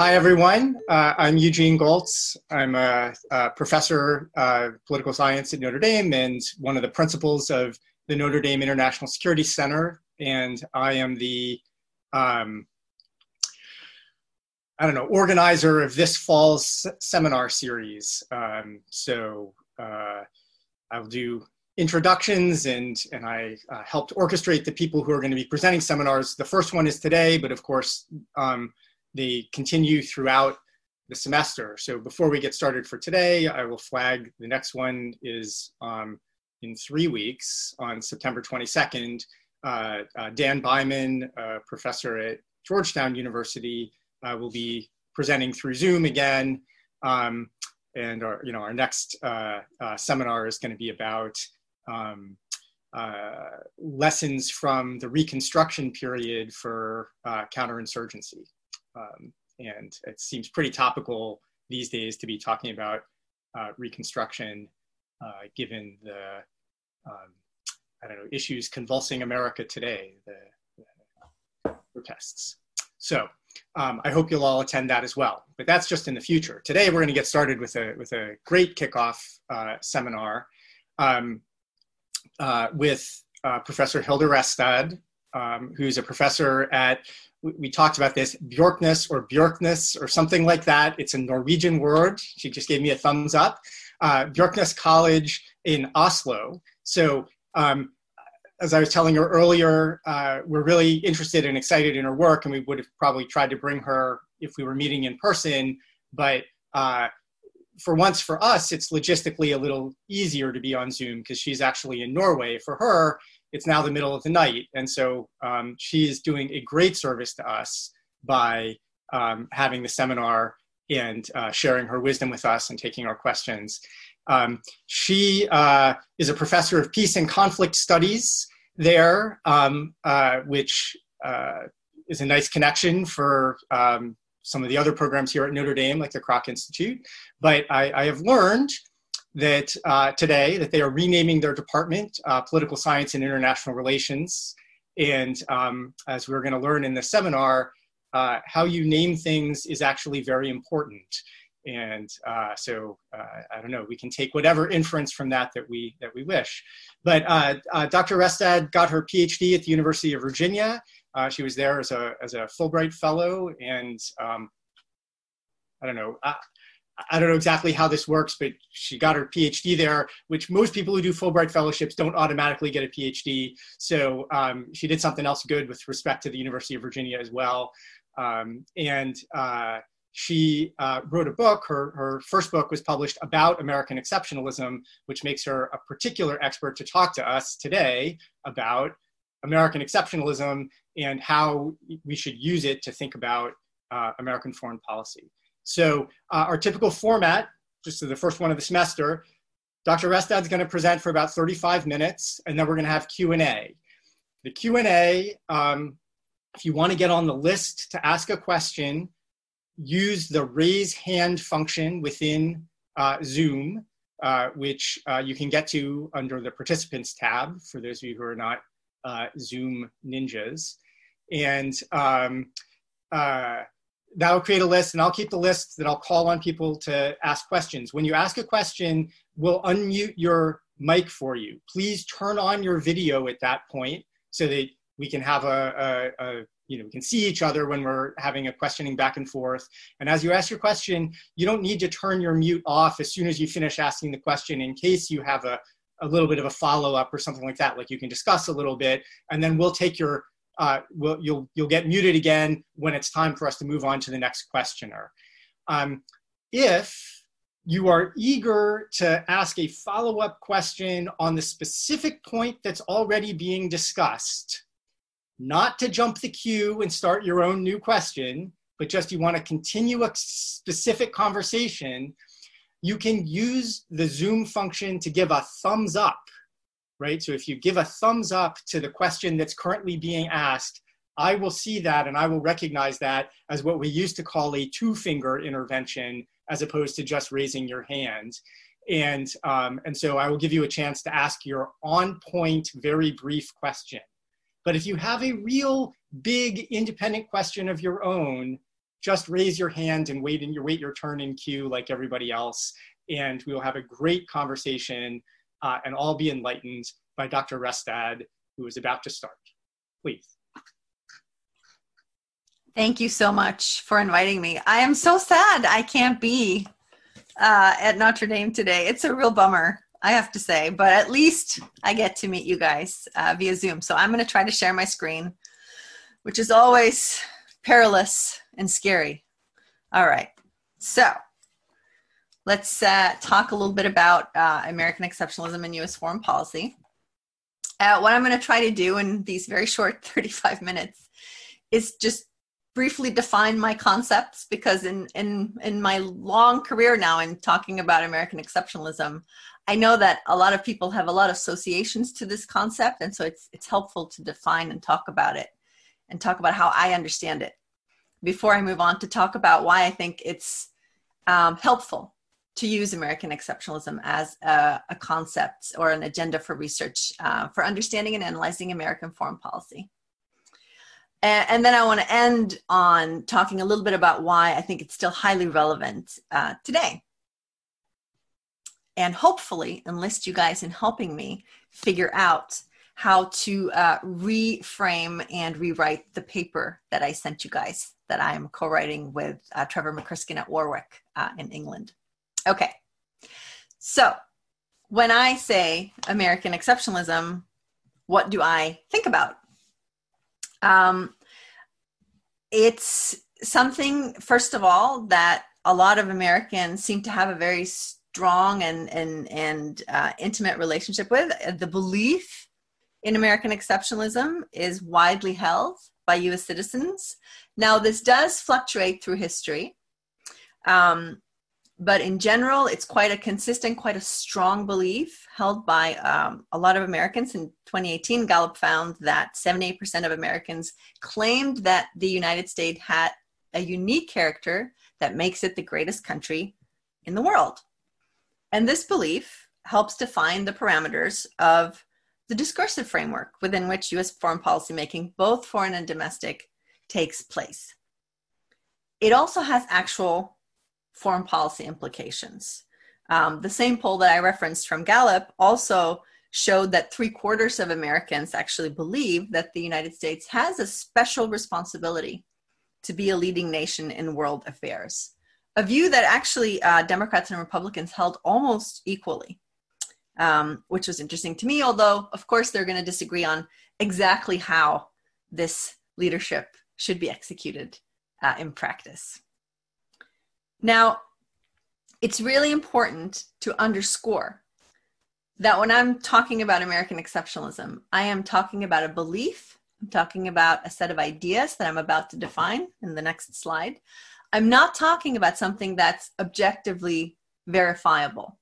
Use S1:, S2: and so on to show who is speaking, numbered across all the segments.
S1: Hi, everyone. Uh, I'm Eugene Gholz. I'm a, a professor of political science at Notre Dame and one of the principals of the Notre Dame International Security Center. And I am the, um, I don't know, organizer of this fall's seminar series. Um, so uh, I'll do introductions and, and I uh, helped orchestrate the people who are going to be presenting seminars. The first one is today, but of course, um, they continue throughout the semester. So before we get started for today, I will flag the next one is um, in three weeks on September 22nd. Uh, uh, Dan Byman, a professor at Georgetown University, uh, will be presenting through Zoom again. Um, and our, you know, our next uh, uh, seminar is going to be about um, lessons from the Reconstruction period for counterinsurgency. Um, and it seems pretty topical these days to be talking about uh, Reconstruction, uh, given the um, I don't know issues convulsing America today, the, the protests. So um, I hope you'll all attend that as well. But that's just in the future. Today we're going to get started with a with a great kickoff uh, seminar um, uh, with uh, Professor Hilde Restad, um, who's a professor at we, we talked about this Bjorkness or Bjorkness or something like that. It's a Norwegian word. She just gave me a thumbs up. Uh, Bjorknes College in Oslo. So um, as I was telling her earlier, uh, we're really interested and excited in her work, and we would have probably tried to bring her if we were meeting in person. But uh, for once, for us, it's logistically a little easier to be on Zoom because she's actually in Norway. For her, it's now the middle of the night. And so um, she is doing a great service to us by um, having the seminar and uh, sharing her wisdom with us and taking our questions. Um, she uh, is a professor of peace and conflict studies there, um, uh, which uh, is a nice connection for um, some of the other programs here at Notre Dame, like the Kroc Institute. But I, I have learned that uh, today that they are renaming their department uh, political science and international relations. And um, as we're going to learn in the seminar uh, how you name things is actually very important. And uh, so uh, i don't know we can take whatever inference from that that we that we wish. But uh, dr restad got her phd at the university of virginia. She was there as a as a fulbright fellow. And um, i don't know I don't know exactly how this works, but she got her PhD there, which most people who do Fulbright fellowships don't automatically get a PhD. So um, she did something else good with respect to the University of Virginia as well. Um, and uh, she uh, wrote a book. Her, her first book was published about American exceptionalism, which makes her a particular expert to talk to us today about American exceptionalism and how we should use it to think about uh, American foreign policy. So uh, our typical format, just the first one of the semester, Dr. Restad's going to present for about 35 minutes, and then we're going to have Q&A. The Q&A, um, if you want to get on the list to ask a question, use the raise hand function within uh, Zoom, uh, which uh, you can get to under the participants tab, for those of you who are not uh, Zoom ninjas. And um, uh, that'll create a list and I'll keep the list that I'll call on people to ask questions. When you ask a question, we'll unmute your mic for you. Please turn on your video at that point so that we can have a, a, a, you know, we can see each other when we're having a questioning back and forth. And as you ask your question, you don't need to turn your mute off as soon as you finish asking the question in case you have a, a little bit of a follow up or something like that. Like you can discuss a little bit and then we'll take your uh, we'll, you'll, you'll get muted again when it's time for us to move on to the next questioner. Um, if you are eager to ask a follow-up question on the specific point that's already being discussed, not to jump the queue and start your own new question, but just you want to continue a specific conversation, you can use the Zoom function to give a thumbs up right? So if you give a thumbs up to the question that's currently being asked, I will see that and I will recognize that as what we used to call a two finger intervention as opposed to just raising your hand. And, um, and so I will give you a chance to ask your on point, very brief question. But if you have a real big independent question of your own, just raise your hand and wait in your wait your turn in queue like everybody else, and we will have a great conversation uh, and all be enlightened by Dr. Restad, who is about to start. Please.
S2: Thank you so much for inviting me. I am so sad I can't be uh, at Notre Dame today. It's a real bummer, I have to say, but at least I get to meet you guys uh, via Zoom. So I'm going to try to share my screen, which is always perilous and scary. All right. So let's uh, talk a little bit about uh, American exceptionalism and U.S. foreign policy. Uh, what I'm going to try to do in these very short 35 minutes is just briefly define my concepts because in in in my long career now in talking about American exceptionalism, I know that a lot of people have a lot of associations to this concept, and so it's it's helpful to define and talk about it, and talk about how I understand it. Before I move on to talk about why I think it's um, helpful to use American exceptionalism as a, a, concept or an agenda for research uh, for understanding and analyzing American foreign policy. And, then I want to end on talking a little bit about why I think it's still highly relevant uh, today. And hopefully enlist you guys in helping me figure out how to uh, reframe and rewrite the paper that I sent you guys that I'm co writing with uh, Trevor McCrisken at Warwick uh, in England. Okay, so when I say American exceptionalism, what do I think about? Um, it's something, first of all, that a lot of Americans seem to have a very strong and and and uh, intimate relationship with. The belief in American exceptionalism is widely held by U.S. citizens. Now, this does fluctuate through history. Um, but in general, it's quite a consistent, quite a strong belief held by um, a lot of Americans. In 2018, Gallup found that 78% of Americans claimed that the United States had a unique character that makes it the greatest country in the world. And this belief helps define the parameters of the discursive framework within which US foreign policy making, both foreign and domestic, takes place. It also has actual foreign policy implications. Um, the same poll that I referenced from Gallup also showed that three quarters of Americans actually believe that the United States has a special responsibility to be a leading nation in world affairs. A view that actually uh, Democrats and Republicans held almost equally, um, which was interesting to me, although, of course, they're going to disagree on exactly how this leadership should be executed uh, in practice. Now, it's really important to underscore that when I'm talking about American exceptionalism, I am talking about a belief, I'm talking about a set of ideas that I'm about to define in the next slide. I'm not talking about something that's objectively verifiable.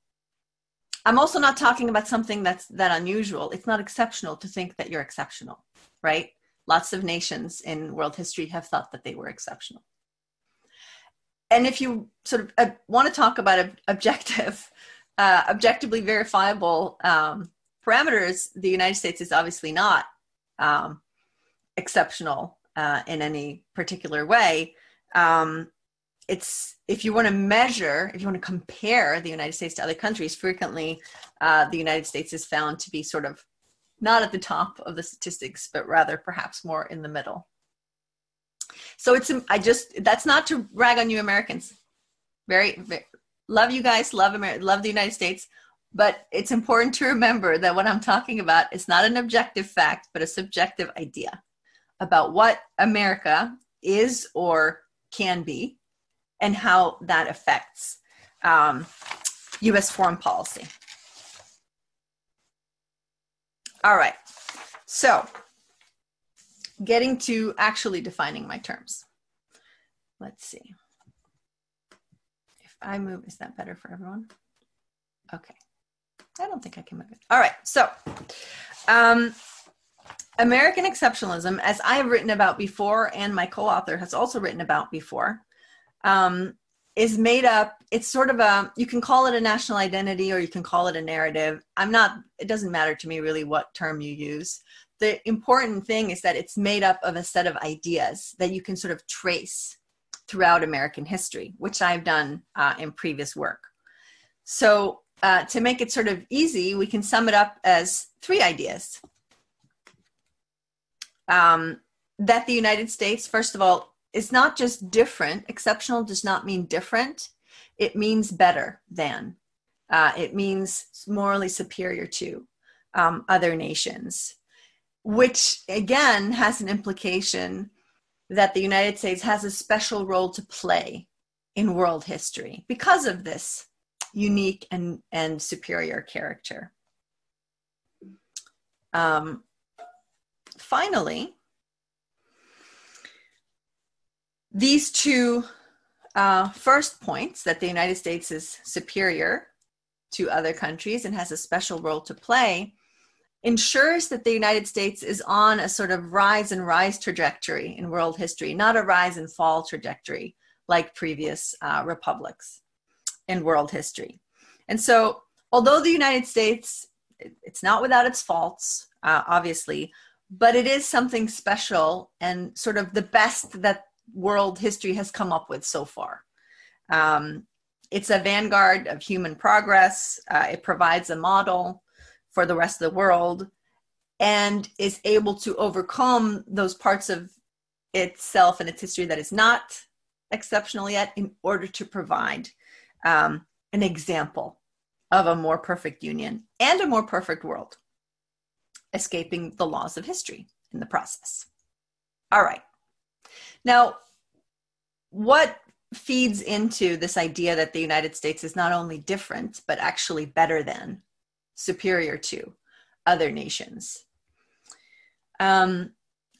S2: I'm also not talking about something that's that unusual. It's not exceptional to think that you're exceptional, right? Lots of nations in world history have thought that they were exceptional and if you sort of uh, want to talk about objective, uh, objectively verifiable um, parameters, the United States is obviously not um, exceptional uh, in any particular way. Um, it's if you want to measure, if you want to compare the United States to other countries, frequently uh, the United States is found to be sort of not at the top of the statistics, but rather perhaps more in the middle. So it's I just that's not to rag on you Americans. Very, very love you guys, love America, love the United States, but it's important to remember that what I'm talking about is not an objective fact, but a subjective idea about what America is or can be, and how that affects um, U.S. foreign policy. All right, so getting to actually defining my terms. Let's see. If I move, is that better for everyone? Okay. I don't think I can move it. All right. So, um, American exceptionalism, as I've written about before, and my co author has also written about before, um, is made up. It's sort of a, you can call it a national identity or you can call it a narrative. I'm not, it doesn't matter to me really what term you use the important thing is that it's made up of a set of ideas that you can sort of trace throughout American history, which I've done uh, in previous work. So, uh, to make it sort of easy, we can sum it up as three ideas. Um, that the United States, first of all, is not just different. Exceptional does not mean different, it means better than. Uh, it means morally superior to um, other nations, which again has an implication that the United States has a special role to play in world history because of this unique and, and superior character. Um, finally, these two uh, first points that the United States is superior to other countries and has a special role to play ensures that the United States is on a sort of rise and rise trajectory in world history, not a rise and fall trajectory like previous uh, republics in world history. And so, although the United States, it's not without its faults, uh, obviously, but it is something special and sort of the best that world history has come up with so far. Um, it's a vanguard of human progress. Uh, it provides a model for the rest of the world and is able to overcome those parts of itself and its history that is not exceptional yet in order to provide um, an example of a more perfect union and a more perfect world, escaping the laws of history in the process. All right. Now, what feeds into this idea that the United States is not only different, but actually better than, superior to other nations? Um,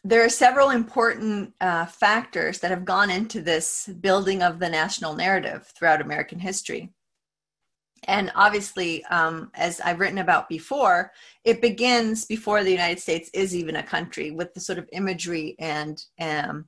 S2: there are several important uh, factors that have gone into this building of the national narrative throughout American history. And obviously, um, as I've written about before, it begins before the United States is even a country with the sort of imagery and um,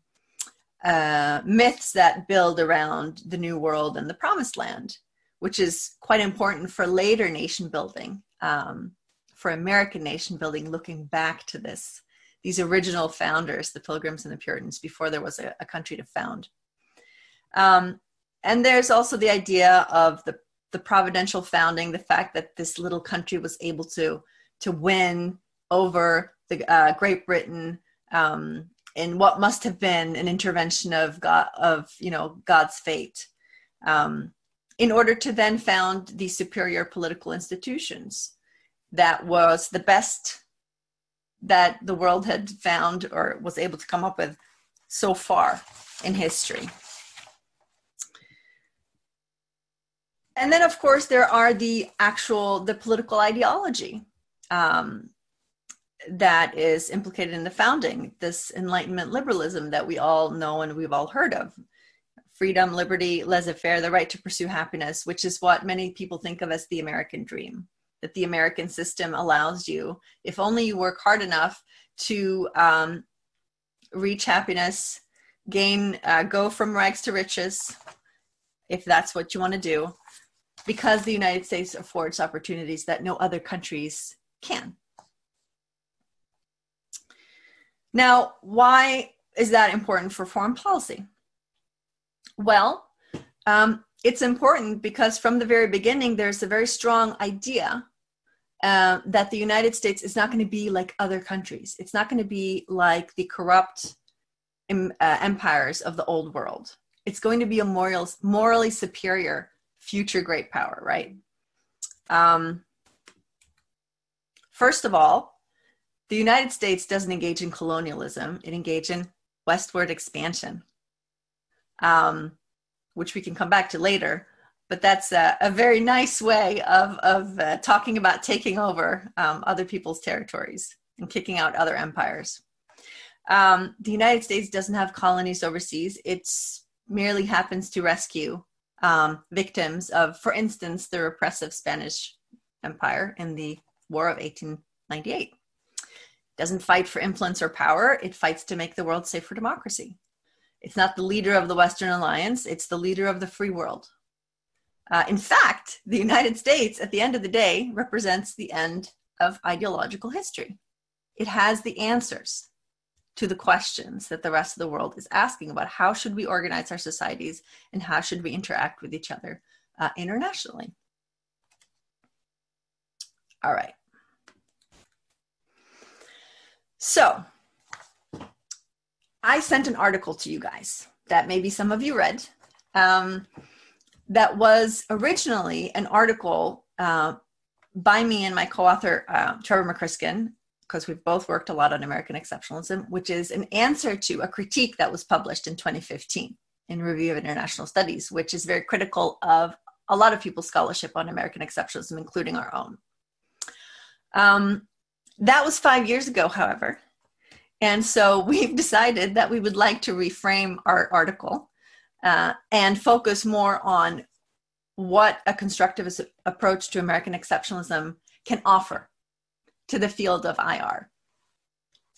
S2: uh, myths that build around the New World and the Promised Land, which is quite important for later nation building, um, for American nation building, looking back to this, these original founders, the Pilgrims and the Puritans, before there was a, a country to found. Um, and there's also the idea of the, the providential founding, the fact that this little country was able to, to win over the uh, Great Britain um, in what must have been an intervention of God of you know God's fate, um, in order to then found these superior political institutions that was the best that the world had found or was able to come up with so far in history. And then, of course, there are the actual the political ideology. Um, that is implicated in the founding, this Enlightenment liberalism that we all know and we've all heard of. Freedom, liberty, laissez faire, the right to pursue happiness, which is what many people think of as the American dream. That the American system allows you, if only you work hard enough, to um, reach happiness, gain, uh, go from rags to riches, if that's what you want to do, because the United States affords opportunities that no other countries can. Now, why is that important for foreign policy? Well, um, it's important because from the very beginning, there's a very strong idea uh, that the United States is not going to be like other countries. It's not going to be like the corrupt um, uh, empires of the old world. It's going to be a moral, morally superior future great power, right? Um, first of all, the United States doesn't engage in colonialism, it engages in westward expansion, um, which we can come back to later. But that's a, a very nice way of, of uh, talking about taking over um, other people's territories and kicking out other empires. Um, the United States doesn't have colonies overseas. It merely happens to rescue um, victims of, for instance, the repressive Spanish Empire in the War of 1898 doesn't fight for influence or power, it fights to make the world safe for democracy. It's not the leader of the Western Alliance, it's the leader of the free world. Uh, in fact, the United States, at the end of the day, represents the end of ideological history. It has the answers to the questions that the rest of the world is asking about how should we organize our societies and how should we interact with each other uh, internationally. All right. So, I sent an article to you guys that maybe some of you read. Um, that was originally an article uh, by me and my co-author uh, Trevor McCrisken, because we've both worked a lot on American exceptionalism, which is an answer to a critique that was published in 2015 in Review of International Studies, which is very critical of a lot of people's scholarship on American exceptionalism, including our own. Um, that was five years ago, however. And so we've decided that we would like to reframe our article uh, and focus more on what a constructivist approach to American exceptionalism can offer to the field of IR.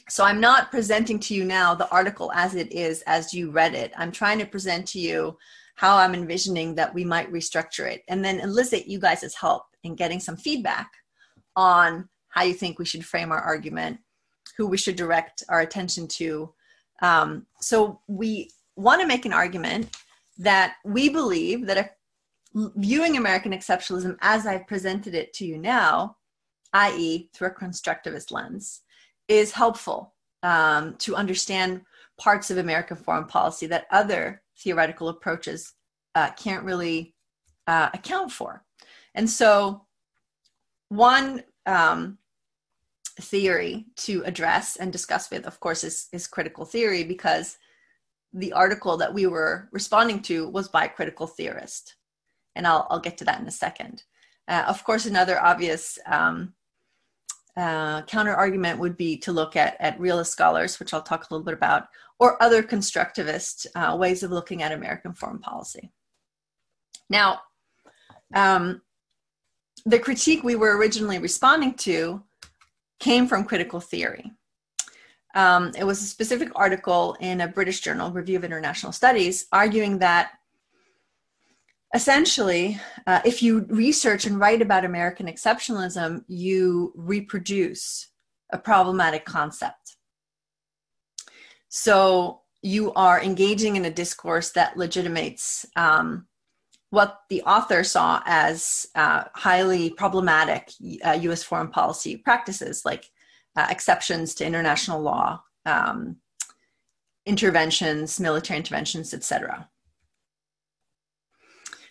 S2: So I'm not presenting to you now the article as it is, as you read it. I'm trying to present to you how I'm envisioning that we might restructure it and then elicit you guys' help in getting some feedback on how you think we should frame our argument, who we should direct our attention to. Um, so we want to make an argument that we believe that if viewing American exceptionalism as I've presented it to you now, i.e., through a constructivist lens, is helpful um, to understand parts of American foreign policy that other theoretical approaches uh, can't really uh, account for. And so, one um, theory to address and discuss with, of course, is, is critical theory because the article that we were responding to was by a critical theorist. And I'll, I'll get to that in a second. Uh, of course, another obvious um, uh, counter argument would be to look at, at realist scholars, which I'll talk a little bit about, or other constructivist uh, ways of looking at American foreign policy. Now, um, the critique we were originally responding to came from critical theory. Um, it was a specific article in a British journal, Review of International Studies, arguing that essentially, uh, if you research and write about American exceptionalism, you reproduce a problematic concept. So you are engaging in a discourse that legitimates um, what the author saw as uh, highly problematic uh, US foreign policy practices, like uh, exceptions to international law, um, interventions, military interventions, etc.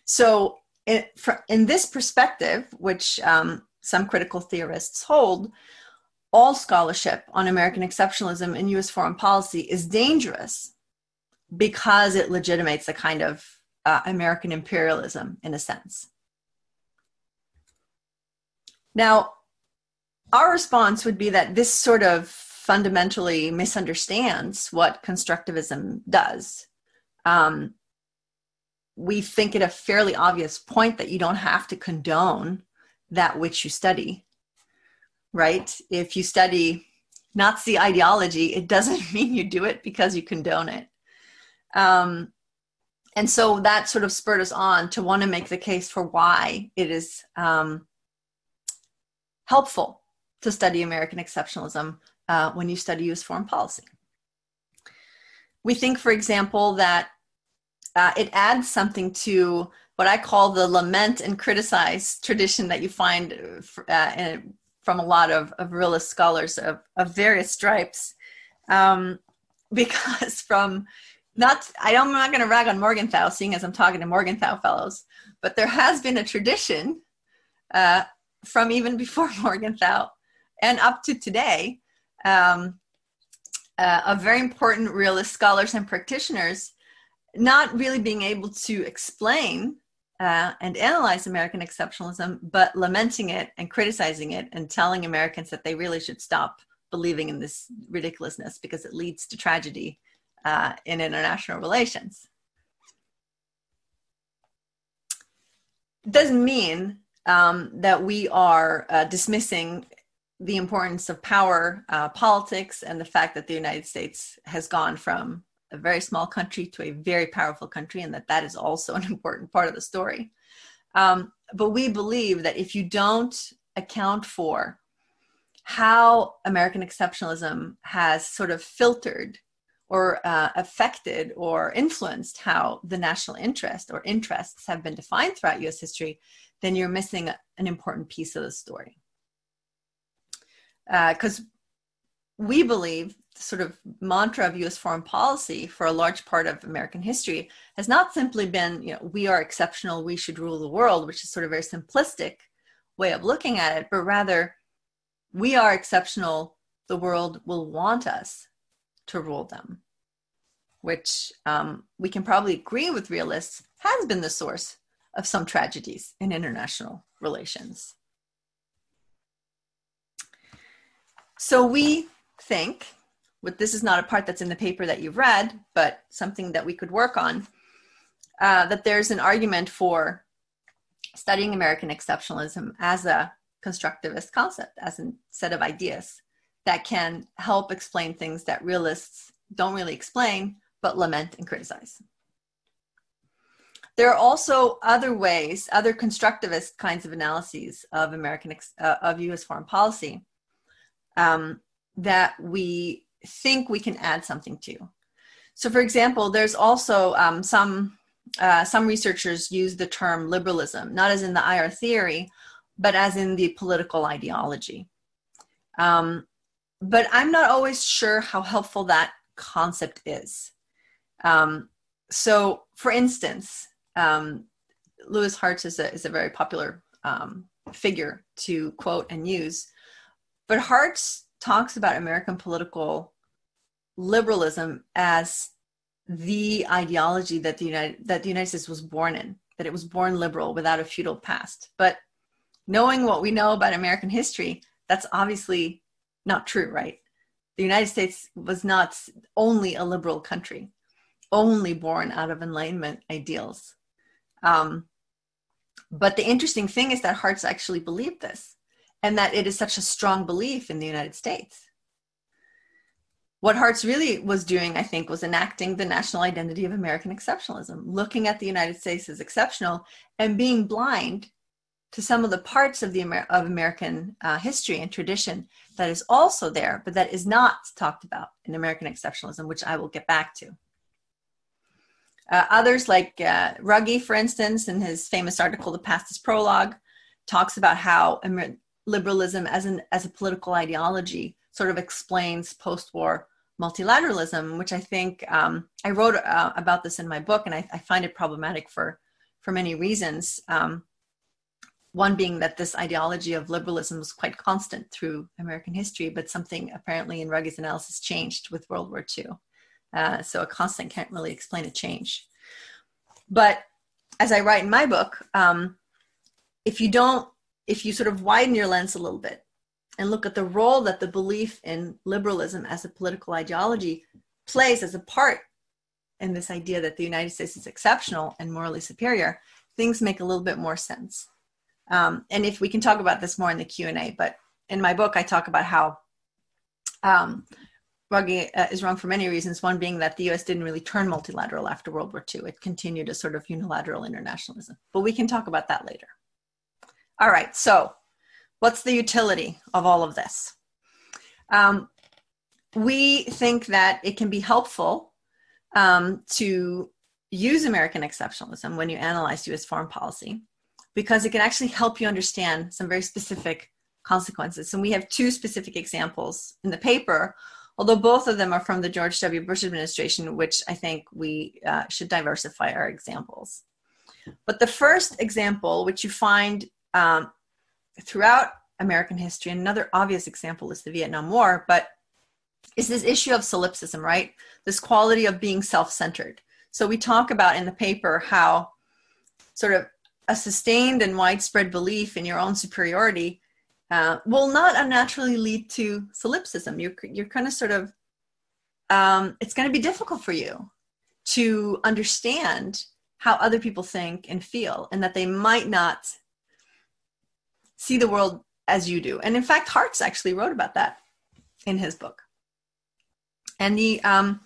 S2: So, in, in, this perspective, which um, some critical theorists hold, all scholarship on American exceptionalism in US foreign policy is dangerous because it legitimates a kind of uh, American imperialism in a sense. Now, our response would be that this sort of fundamentally misunderstands what constructivism does. Um, we think it a fairly obvious point that you don't have to condone that which you study, right? If you study Nazi ideology, it doesn't mean you do it because you condone it. Um, and so that sort of spurred us on to want to make the case for why it is um, helpful to study American exceptionalism uh, when you study US foreign policy. We think, for example, that uh, it adds something to what I call the lament and criticize tradition that you find uh, in, from a lot of, of realist scholars of, of various stripes. Um, because from not I I'm not going to rag on Morgenthau, seeing as I'm talking to Morgenthau fellows, but there has been a tradition uh, from even before Morgenthau and up to today um, uh, of very important realist scholars and practitioners not really being able to explain uh, and analyze American exceptionalism, but lamenting it and criticizing it and telling Americans that they really should stop believing in this ridiculousness because it leads to tragedy uh, in international relations. Doesn't mean um, that we are uh, dismissing the importance of power uh, politics and the fact that the United States has gone from a very small country to a very powerful country, and that that is also an important part of the story. Um, but we believe that if you don't account for how American exceptionalism has sort of filtered or uh, affected or influenced how the national interest or interests have been defined throughout US history, then you're missing an important piece of the story. Because uh, we believe the sort of mantra of US foreign policy for a large part of American history has not simply been, you know, we are exceptional, we should rule the world, which is sort of a very simplistic way of looking at it, but rather we are exceptional, the world will want us to rule them, which um, we can probably agree with realists has been the source of some tragedies in international relations. So we think, but this is not a part that's in the paper that you've read, but something that we could work on, uh, that there's an argument for studying American exceptionalism as a constructivist concept, as a set of ideas that can help explain things that realists don't really explain, but lament and criticize. There are also other ways, other constructivist kinds of analyses of American uh, of U.S. foreign policy um, that we think we can add something to. So, for example, there's also um, some uh, some researchers use the term liberalism, not as in the IR theory, but as in the political ideology. Um, but I'm not always sure how helpful that concept is. Um, so, for instance, um, Louis Hartz is a, is a very popular um, figure to quote and use, but Hartz talks about American political liberalism as the ideology that the United that the United States was born in, that it was born liberal without a feudal past. But knowing what we know about American history, that's obviously not true, right? The United States was not only a liberal country, only born out of Enlightenment ideals. Um, but the interesting thing is that Hartz actually believed this, and that it is such a strong belief in the United States what Hartz really was doing, I think, was enacting the national identity of American exceptionalism, looking at the United States as exceptional and being blind to some of the parts of the Amer- of American uh, history and tradition that is also there, but that is not talked about in American exceptionalism, which I will get back to. Uh, others, like uh, Ruggie, for instance, in his famous article, "The Past is Prologue," talks about how Amer- liberalism as an as a political ideology sort of explains post-war multilateralism, which I think um, I wrote uh, about this in my book, and I, I, find it problematic for for many reasons. Um, one being that this ideology of liberalism was quite constant through American history, but something apparently in Ruggie's analysis changed with World War II. Uh, so a constant can't really explain a change. But as I write in my book, um, if you don't, if you sort of widen your lens a little bit and look at the role that the belief in liberalism as a political ideology plays as a part in this idea that the United States is exceptional and morally superior, things make a little bit more sense. Um, and if we can talk about this more in the Q and A, but in my book I talk about how um, Ruggie uh, is wrong for many reasons. One being that the U.S. didn't really turn multilateral after World War II; it continued a sort of unilateral internationalism. But we can talk about that later. All right, so What's the utility of all of this? Um, we think that it can be helpful um, to use American exceptionalism when you analyze US foreign policy because it can actually help you understand some very specific consequences. And we have two specific examples in the paper, although both of them are from the George W. Bush administration, which I think we uh, should diversify our examples. But the first example, which you find um, throughout American history. Another obvious example is the Vietnam War, but is this issue of solipsism, right? This quality of being self centered. So we talk about in the paper how sort of a sustained and widespread belief in your own superiority uh, will not unnaturally lead to solipsism. You're, you're kind of sort of, um, it's going to be difficult for you to understand how other people think and feel, and that they might not see the world as you do. And in fact, Hartz actually wrote about that in his book. And the um,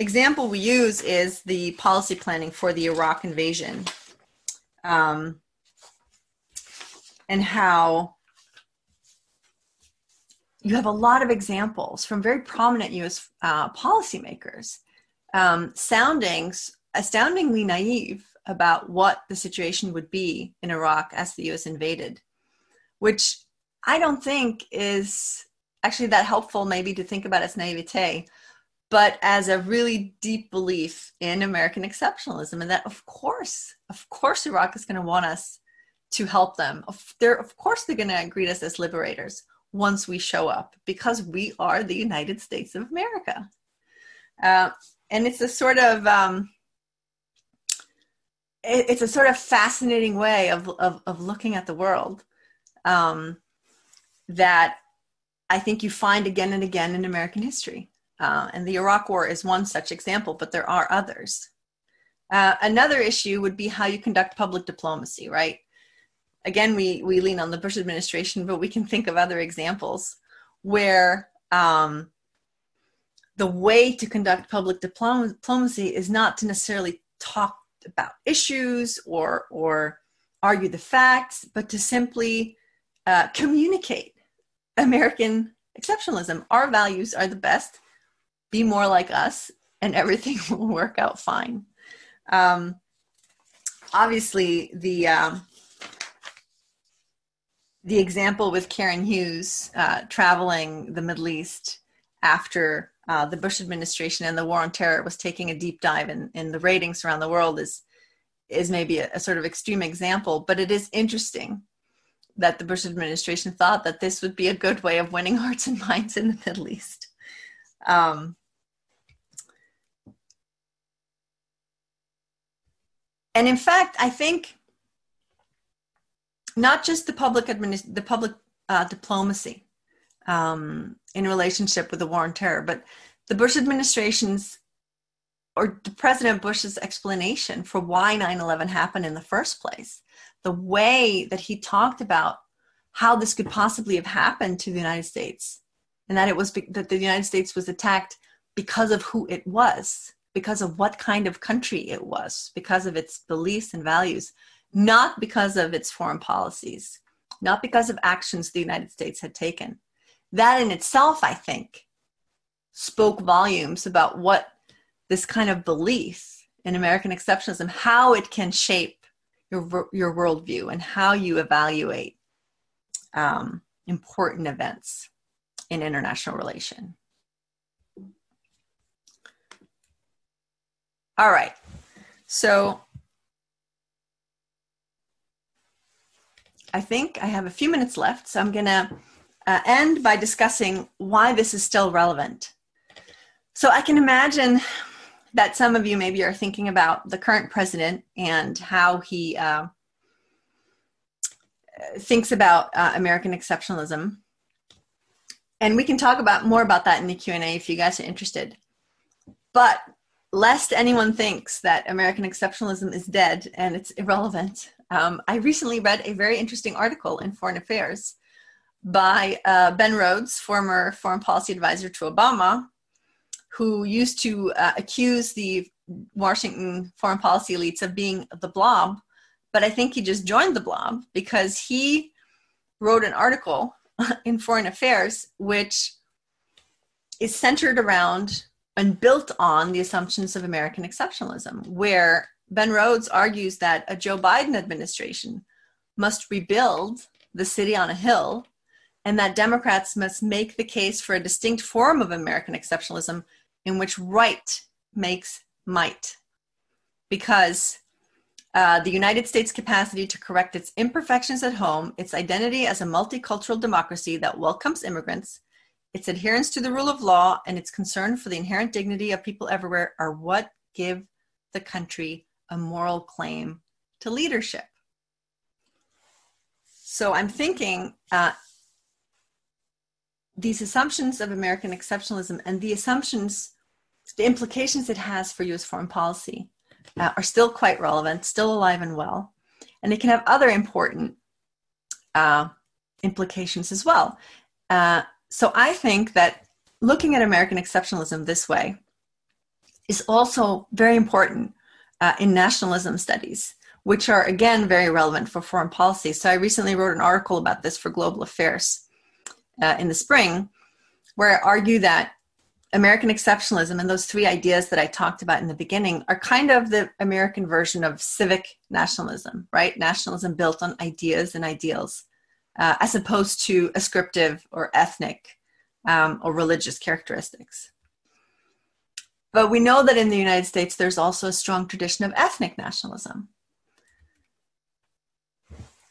S2: example we use is the policy planning for the Iraq invasion um, and how you have a lot of examples from very prominent U.S. Uh, policymakers um, sounding astoundingly naive about what the situation would be in Iraq as the U.S. invaded, which I don't think is actually that helpful, maybe to think about as naivete, but as a really deep belief in American exceptionalism, and that of course, of course, Iraq is going to want us to help them. They're, of course, they're going to greet us as liberators once we show up because we are the United States of America. Uh, and it's a sort of um, it, it's a sort of fascinating way of, of, of looking at the world um, that I think you find again and again in American history. Uh, and the Iraq War is one such example, but there are others. Uh, another issue would be how you conduct public diplomacy, right? Again, we, we lean on the Bush administration, but we can think of other examples where um, the way to conduct public diplomacy is not to necessarily talk about issues or, or argue the facts, but to simply uh, communicate American exceptionalism. Our values are the best be more like us and everything will work out fine um, obviously the um, the example with Karen Hughes uh, traveling the Middle East after uh, the Bush administration and the war on terror was taking a deep dive in, in the ratings around the world is is maybe a, a sort of extreme example, but it is interesting that the Bush administration thought that this would be a good way of winning hearts and minds in the Middle East. Um, and in fact, I think not just the public administ- the public uh, diplomacy um, in relationship with the war on terror, but the Bush administration's or President Bush's explanation for why 9/11 happened in the first place, the way that he talked about how this could possibly have happened to the United States, and that it was be- that the United States was attacked because of who it was because of what kind of country it was, because of its beliefs and values, not because of its foreign policies, not because of actions the United States had taken. That in itself, I think, spoke volumes about what this kind of belief in American exceptionalism, how it can shape your, your worldview and how you evaluate um, important events in international relation. All right. So I think I have a few minutes left. So I'm going to uh, end by discussing why this is still relevant. So I can imagine that some of you maybe are thinking about the current president and how he uh, thinks about uh, American exceptionalism. And we can talk about more about that in the Q&A if you guys are interested. But lest anyone thinks that American exceptionalism is dead and it's irrelevant, um, I recently read a very interesting article in Foreign Affairs by uh, Ben Rhodes, former foreign policy advisor to Obama, who used to uh, accuse the Washington foreign policy elites of being the blob. But I think he just joined the blob because he wrote an article in Foreign Affairs which is centered around and built on the assumptions of American exceptionalism, where Ben Rhodes argues that a Joe Biden administration must rebuild the city on a hill and that Democrats must make the case for a distinct form of American exceptionalism in which right makes might. Because uh, the United States' capacity to correct its imperfections at home, its identity as a multicultural democracy that welcomes immigrants, its adherence to the rule of law and its concern for the inherent dignity of people everywhere are what give the country a moral claim to leadership. So I'm thinking uh, these assumptions of American exceptionalism and the assumptions, the implications it has for US foreign policy uh, are still quite relevant, still alive and well. And it can have other important uh, implications as well. Uh, so I think that looking at American exceptionalism this way is also very important uh, in nationalism studies, which are again very relevant for foreign policy. So I recently wrote an article about this for Global Affairs uh, in the spring, where I argue that American exceptionalism and those three ideas that I talked about in the beginning are kind of the American version of civic nationalism, right? Nationalism built on ideas and ideals, uh, as opposed to ascriptive or ethnic um, or religious characteristics. But we know that in the United States, there's also a strong tradition of ethnic nationalism.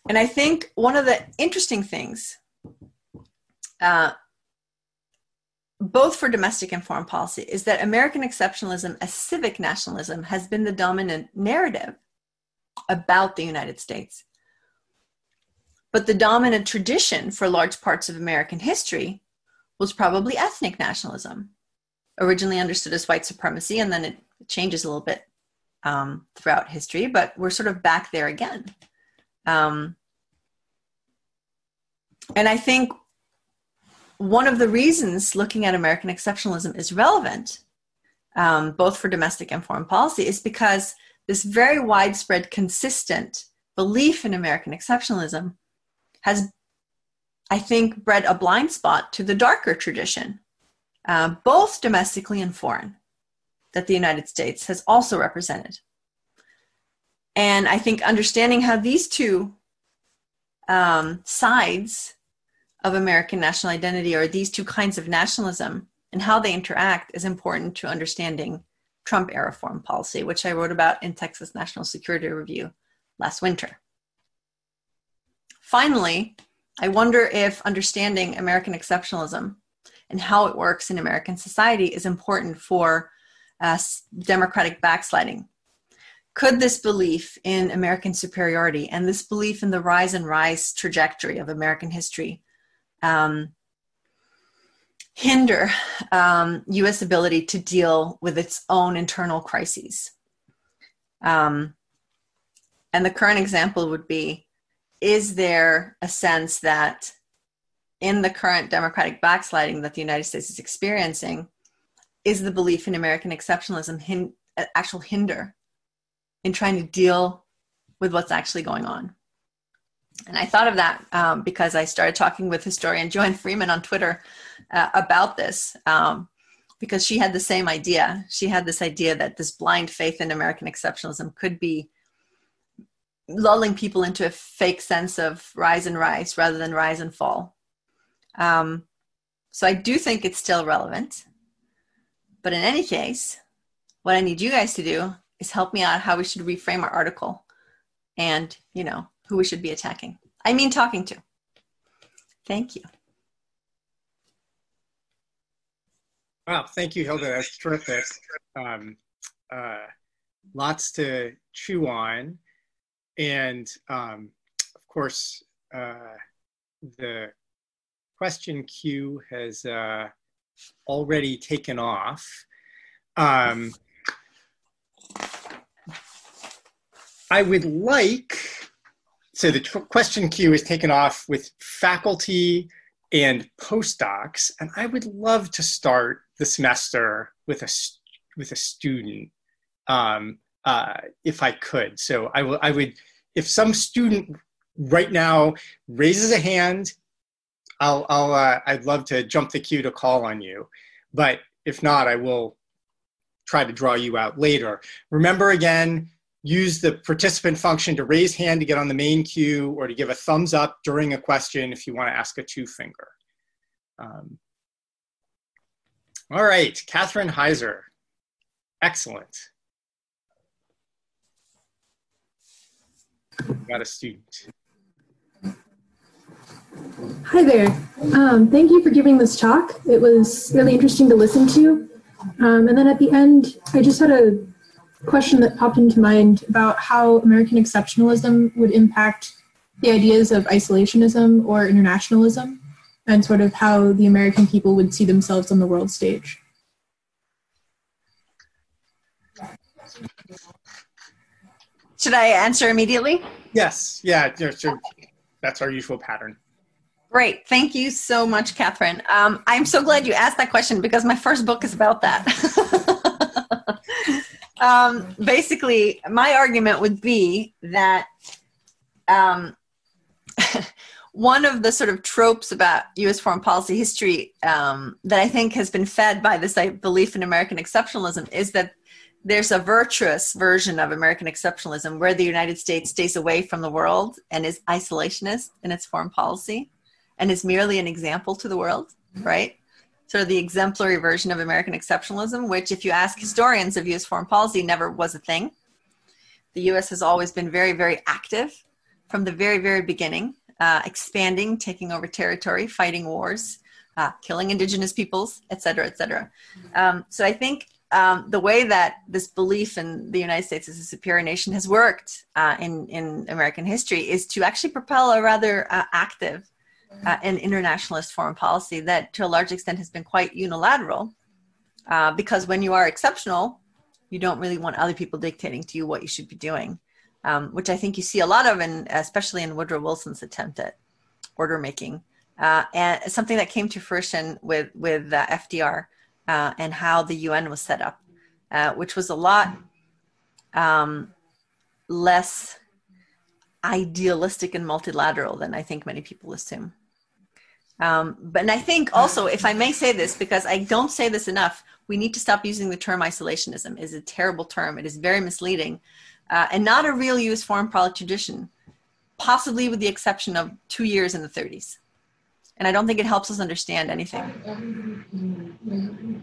S2: And I think one of the interesting things uh, both for domestic and foreign policy, is that American exceptionalism as civic nationalism has been the dominant narrative about the United States. But the dominant tradition for large parts of American history was probably ethnic nationalism, originally understood as white supremacy, and then it changes a little bit um, throughout history, but we're sort of back there again. Um, and I think one of the reasons looking at American exceptionalism is relevant, um, both for domestic and foreign policy, is because this very widespread, consistent belief in American exceptionalism has, I think, bred a blind spot to the darker tradition, uh, both domestically and foreign, that the United States has also represented. And I think understanding how these two um, sides of American national identity or these two kinds of nationalism and how they interact is important to understanding Trump era foreign policy, which I wrote about in Texas National Security Review last winter. Finally, I wonder if understanding American exceptionalism and how it works in American society is important for uh, democratic backsliding. Could this belief in American superiority and this belief in the rise and rise trajectory of American history um, hinder um, U.S. ability to deal with its own internal crises. Um, and the current example would be is there a sense that in the current democratic backsliding that the United States is experiencing, is the belief in American exceptionalism hin- actual hinder in trying to deal with what's actually going on? And I thought of that um, because I started talking with historian Joanne Freeman on Twitter uh, about this um, because she had the same idea. She had this idea that this blind faith in American exceptionalism could be lulling people into a fake sense of rise and rise rather than rise and fall. Um, so I do think it's still relevant. But in any case, what I need you guys to do is help me out how we should reframe our article and, you know, who we should be attacking. I mean, talking to. Thank you.
S1: Wow, thank you, Hilde. That's terrific. Um, uh, lots to chew on. And um, of course, uh, the question queue has uh, already taken off. Um, I would like so the question queue is taken off with faculty and postdocs, and I would love to start the semester with a with a student, um, uh, if I could. So I will. I would, if some student right now raises a hand, I'll. I'll. Uh, I'd love to jump the queue to call on you, but if not, I will try to draw you out later. Remember again, use the participant function to raise hand to get on the main queue or to give a thumbs up during a question if you want to ask a two finger. Um, all right, Catherine Heiser. Excellent. Got a student.
S3: Hi there. Um, thank you for giving this talk. It was really interesting to listen to. Um, and then at the end, I just had a question that popped into mind about how American exceptionalism would impact the ideas of isolationism or internationalism and sort of how the American people would see themselves on the world stage.
S2: Should I answer immediately?
S1: Yes, yeah, that's our usual pattern.
S2: Great. Thank you so much, Catherine. Um, I'm so glad you asked that question because my first book is about that. um, basically, my argument would be that um, one of the sort of tropes about U.S. foreign policy history um, that I think has been fed by this like, belief in American exceptionalism is that there's a virtuous version of American exceptionalism where the United States stays away from the world and is isolationist in its foreign policy and is merely an example to the world, right? Sort of the exemplary version of American exceptionalism, which, if you ask historians of US foreign policy, never was a thing. The US has always been very, very active from the very, very beginning, uh, expanding, taking over territory, fighting wars, uh, killing indigenous peoples, et cetera, et cetera. Um, so I think um, the way that this belief in the United States as a superior nation has worked uh, in, in American history is to actually propel a rather uh, active uh, and internationalist foreign policy that, to a large extent, has been quite unilateral. Uh, because when you are exceptional, you don't really want other people dictating to you what you should be doing, um, which I think you see a lot of, in, especially in Woodrow Wilson's attempt at order making, uh, and something that came to fruition with with uh, FDR uh, and how the UN was set up, uh, which was a lot um, less idealistic and multilateral than I think many people assume. Um, but and I think also, if I may say this, because I don't say this enough, we need to stop using the term isolationism. It is a terrible term. It is very misleading, uh, and not a real U.S. foreign policy tradition, possibly with the exception of two years in the 30s and I don't think it helps us understand anything.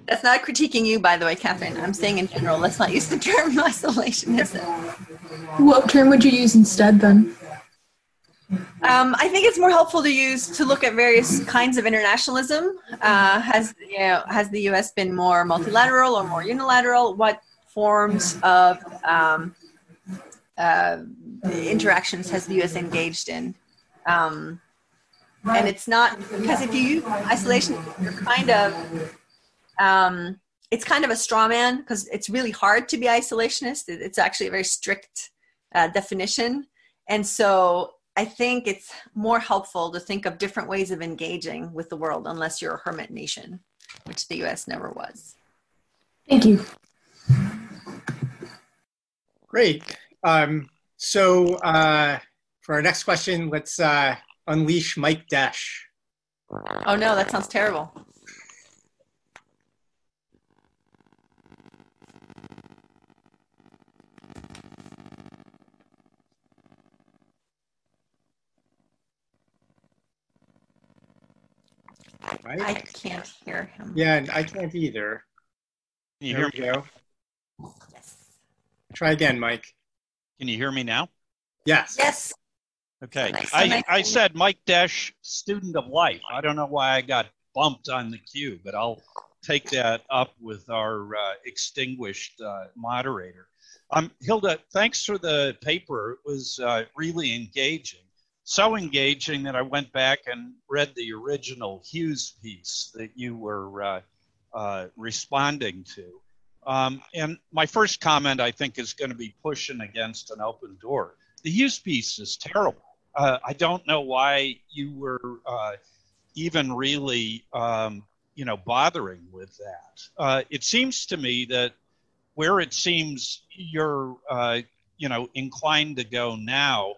S2: That's not critiquing you, by the way, Catherine. I'm saying in general, let's not use the term isolationism.
S3: What term would you use instead then?
S2: Um, I think it's more helpful to use to look at various kinds of internationalism. Uh, has you know, has the U.S. been more multilateral or more unilateral? What forms of um, uh, interactions has the U.S. engaged in? Um, and it's not because if you use isolation you're kind of um, it's kind of a straw man because it's really hard to be isolationist it's actually a very strict uh, definition and so i think it's more helpful to think of different ways of engaging with the world unless you're a hermit nation which the us never was
S3: thank you
S1: great um, so uh, for our next question let's uh, unleash Mike Desch.
S2: Oh no, that sounds terrible. Right? I can't hear him.
S1: Yeah, I can't either.
S4: Can you there hear me?
S1: Go. Yes. Try again, Mike.
S4: Can you hear me now?
S1: Yes.
S2: Yes.
S4: Okay. I, I said Mike Desch, student of life. I don't know why I got bumped on the queue, but I'll take that up with our uh, extinguished uh, moderator. Um, Hilde, thanks for the paper. It was uh, really engaging. So engaging that I went back and read the original Hughes piece that you were uh, uh, responding to. Um, and my first comment, I think, is going to be pushing against an open door. The Hughes piece is terrible uh, I don't know why you were uh, even really, um, you know, bothering with that. Uh, it seems to me that where it seems you're, uh, you know, inclined to go now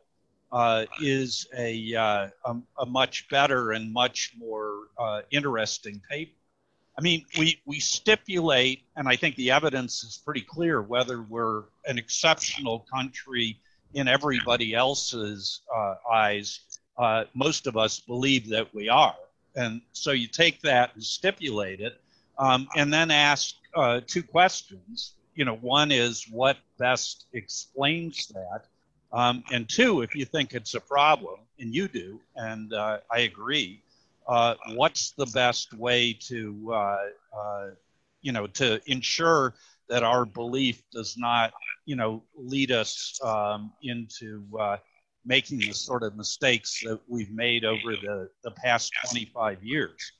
S4: uh, is a, uh, a, a, much better and much more interesting paper. I mean, we, we stipulate, and I think the evidence is pretty clear whether we're an exceptional country in everybody else's uh, eyes, uh, most of us believe that we are. And so you take that and stipulate it, um, and then ask uh, two questions. You know, one is what best explains that, um, and two, if you think it's a problem, and you do, and uh, I agree, uh, what's the best way to, uh, you know, to ensure that our belief does not, you know, lead us um, into uh, making the sort of mistakes that we've made over the, the past 25 years.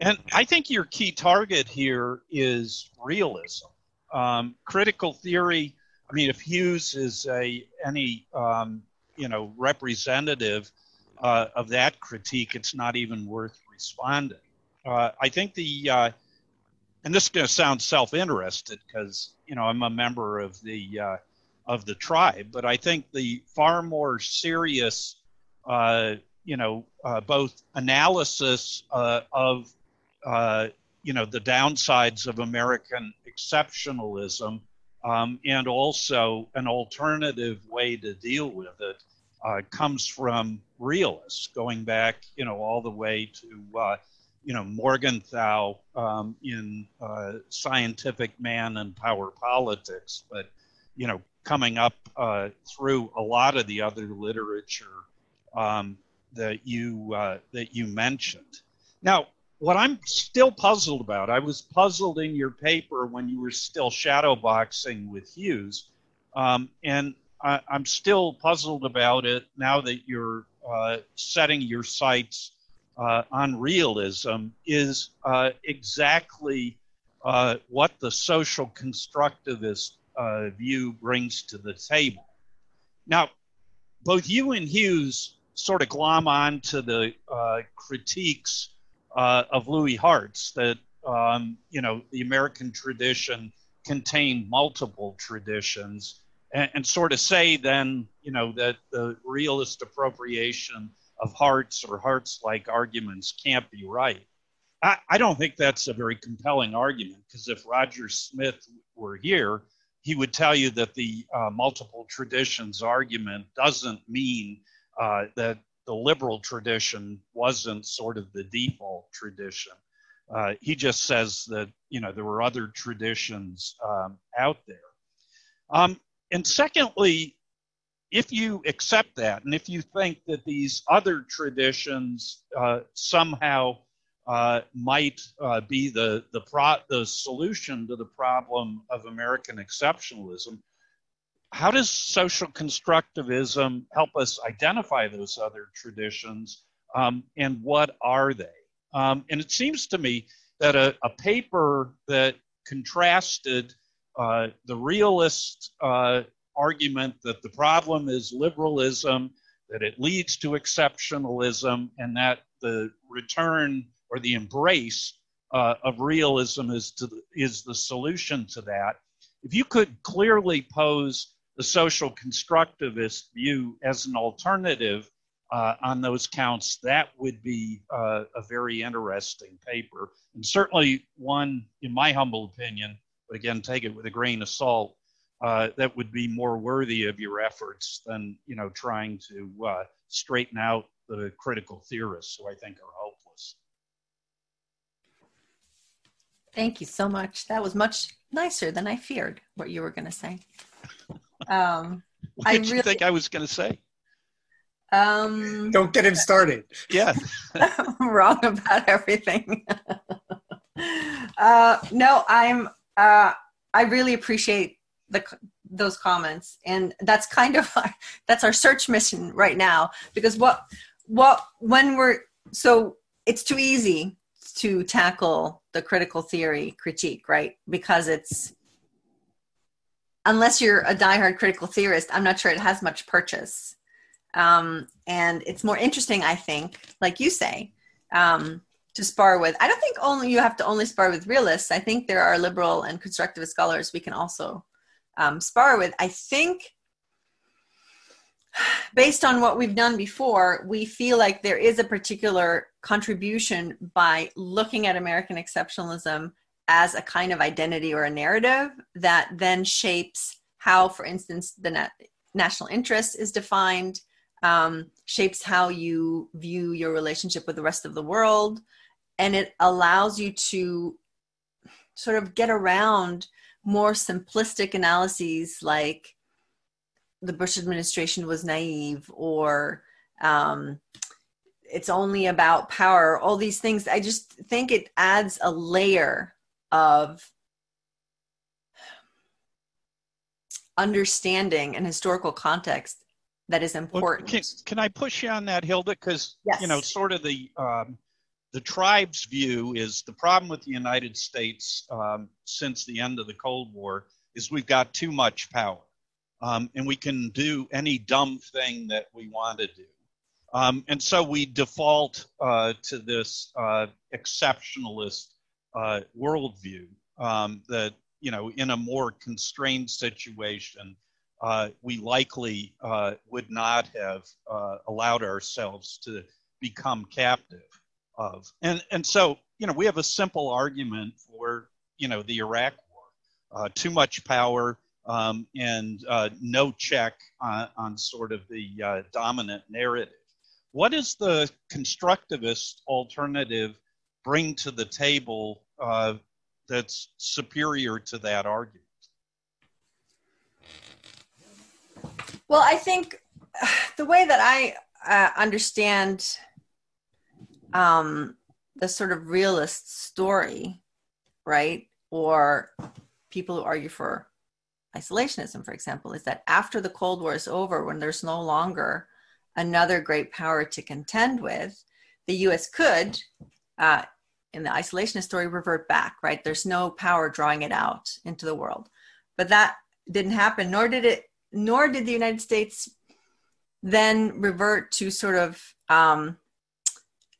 S4: And I think your key target here is realism. Um, critical theory, I mean, if Hughes is a any um, you know representative uh, of that critique, it's not even worth responding. Uh, I think the uh, and this is going to sound self-interested because you know I'm a member of the uh, of the tribe, but I think the far more serious, uh, you know, uh, both analysis of, you know, the downsides of American exceptionalism um, and also an alternative way to deal with it uh, comes from realists, going back, you know, all the way to, uh, you know, Morgenthau um, in uh, Scientific Man and Power Politics, but, you know, coming up uh, through a lot of the other literature um, that you uh, that you mentioned. Now, what I'm still puzzled about, I was puzzled in your paper when you were still shadowboxing with Hughes, um, and I, am still puzzled about it now that you're uh, setting your sights uh, on realism. Is uh, exactly uh, what the social constructivist uh, view brings to the table. Now, both you and Hughes sort of glom on to the uh, critiques uh, of Louis Hartz that um, you know the American tradition contained multiple traditions, and, and, sort of say then you know that the realist appropriation of Hartz or Hartz-like arguments can't be right. I, I don't think that's a very compelling argument because if Roger Smith were here, he would tell you that the uh, multiple traditions argument doesn't mean uh, that the liberal tradition wasn't sort of the default tradition. Uh, he just says that you know there were other traditions um, out there. Um, and secondly, if you accept that, and if you think that these other traditions uh, somehow uh, might uh, be the the, pro- the solution to the problem of American exceptionalism, how does social constructivism help us identify those other traditions um, and what are they? Um, and it seems to me that a, a paper that contrasted uh, the realist uh, argument that the problem is liberalism, that it leads to exceptionalism, and that the return or the embrace uh, of realism is, to, is the solution to that. If you could clearly pose the social constructivist view as an alternative uh, on those counts, that would be uh, a very interesting paper, and certainly one, in my humble opinion, but again, take it with a grain of salt, uh, that would be more worthy of your efforts than you know trying to uh, straighten out the critical theorists who I think are hopeless.
S2: Thank you so much. That was much nicer than I feared. What you were going to say. Um,
S4: what did I really, you think I was going to say?
S2: Um,
S1: Don't get him started.
S4: Yeah.
S2: I'm wrong about everything. uh, no, I'm. Uh, I really appreciate the those comments, and that's kind of our, that's our search mission right now. Because what what when we're so it's too easy to tackle the critical theory critique, right? Because it's unless you're a diehard critical theorist, I'm not sure it has much purchase. Um, and it's more interesting, I think, like you say, um, to spar with. I don't think only you have to only spar with realists. I think there are liberal and constructivist scholars we can also um, spar with. I think based on what we've done before, we feel like there is a particular contribution by looking at American exceptionalism as a kind of identity or a narrative that then shapes how, for instance, the na- national interest is defined, um, shapes how you view your relationship with the rest of the world, and it allows you to sort of get around more simplistic analyses like the Bush administration was naive or um, it's only about power, all these things. I just think it adds a layer of understanding and historical context that is important.
S4: Well, can, can, I push you on that, Hilde? Because yes. you know, sort of the um, the tribe's view is the problem with the United States um, since the end of the Cold War is we've got too much power, um, and we can do any dumb thing that we want to do. Um, and so we default uh, to this uh, exceptionalist uh, worldview um, that you know in a more constrained situation uh, we likely uh, would not have uh, allowed ourselves to become captive of. And and so you know we have a simple argument for you know the Iraq War, uh, too much power um, and uh, no check on, on, sort of the dominant narrative. What is the constructivist alternative bring to the table uh, that's superior to that argument?
S2: Well, I think the way that I uh, understand um, the sort of realist story, right? Or people who argue for isolationism, for example, is that after the Cold War is over, when there's no longer another great power to contend with, the US could, uh, in the isolationist story, revert back, right? There's no power drawing it out into the world. But that didn't happen, nor did it, nor did the United States then revert to sort of um,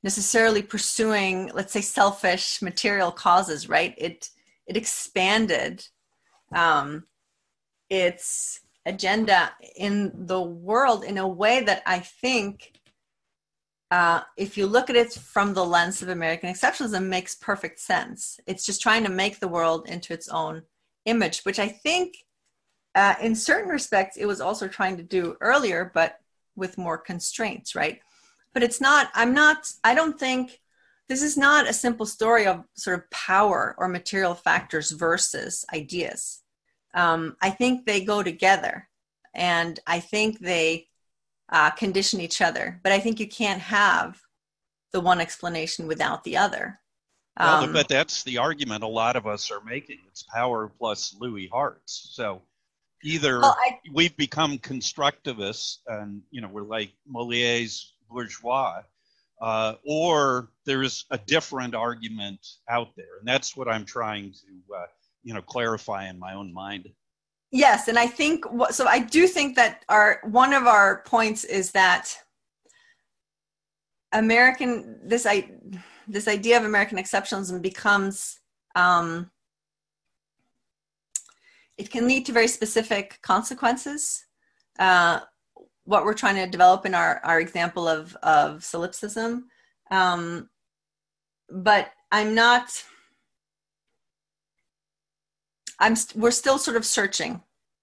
S2: necessarily pursuing, let's say, selfish material causes, right? It it expanded um, its agenda in the world in a way that I think, uh, if you look at it from the lens of American exceptionalism, makes perfect sense. It's just trying to make the world into its own image, which I think, uh, in certain respects, it was also trying to do earlier, but with more constraints, right? But it's not, I'm not, I don't think this is not a simple story of sort of power or material factors versus ideas. Um, I think they go together and I think they uh, condition each other. But I think you can't have the one explanation without the other.
S4: Um, well, but that's the argument a lot of us are making. It's power plus Louis Hartz. So either well, I, we've become constructivists and you know we're like Moliere's bourgeois, uh, or there's a different argument out there, and that's what I'm trying to uh, you know clarify in my own mind.
S2: Yes, and I think so. I do think that our one of our points is that American this I this idea of American exceptionalism becomes um, it can lead to very specific consequences. Uh, what we're trying to develop in our, our example of, of solipsism. Um, but I'm not, I'm, st- we're still sort of searching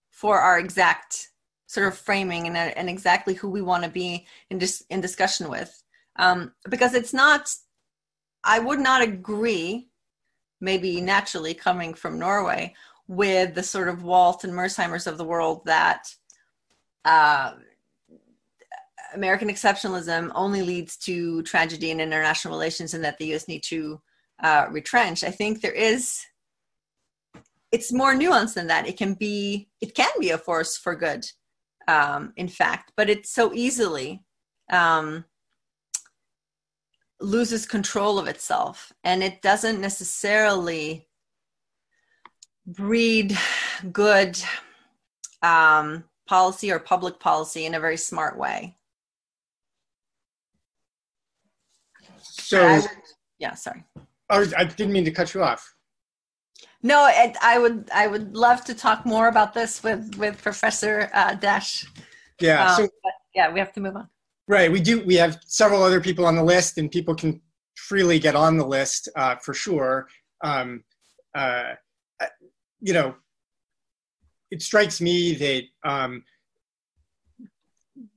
S2: for our exact sort of framing and, and exactly who we want to be in, dis- in discussion with. Um, because it's not, I would not agree, maybe naturally coming from Norway, with the sort of Walt and Mearsheimers of the world that uh, American exceptionalism only leads to tragedy in international relations and that the US need to uh, retrench. I think there is, it's more nuanced than that. It can be, it can be a force for good, um, in fact, but it so easily um, loses control of itself and it doesn't necessarily breed good um, policy or public policy in a very smart way.
S1: So,
S2: would, yeah, sorry.
S1: I, was, I didn't mean to cut you off.
S2: No, it, I would I would love to talk more about this with with Professor uh, Desch.
S1: Yeah. Um, so,
S2: yeah, we have to move on.
S1: Right. We do. We have several other people on the list, and people can freely get on the list uh, for sure. Um, uh, you know, it strikes me that um,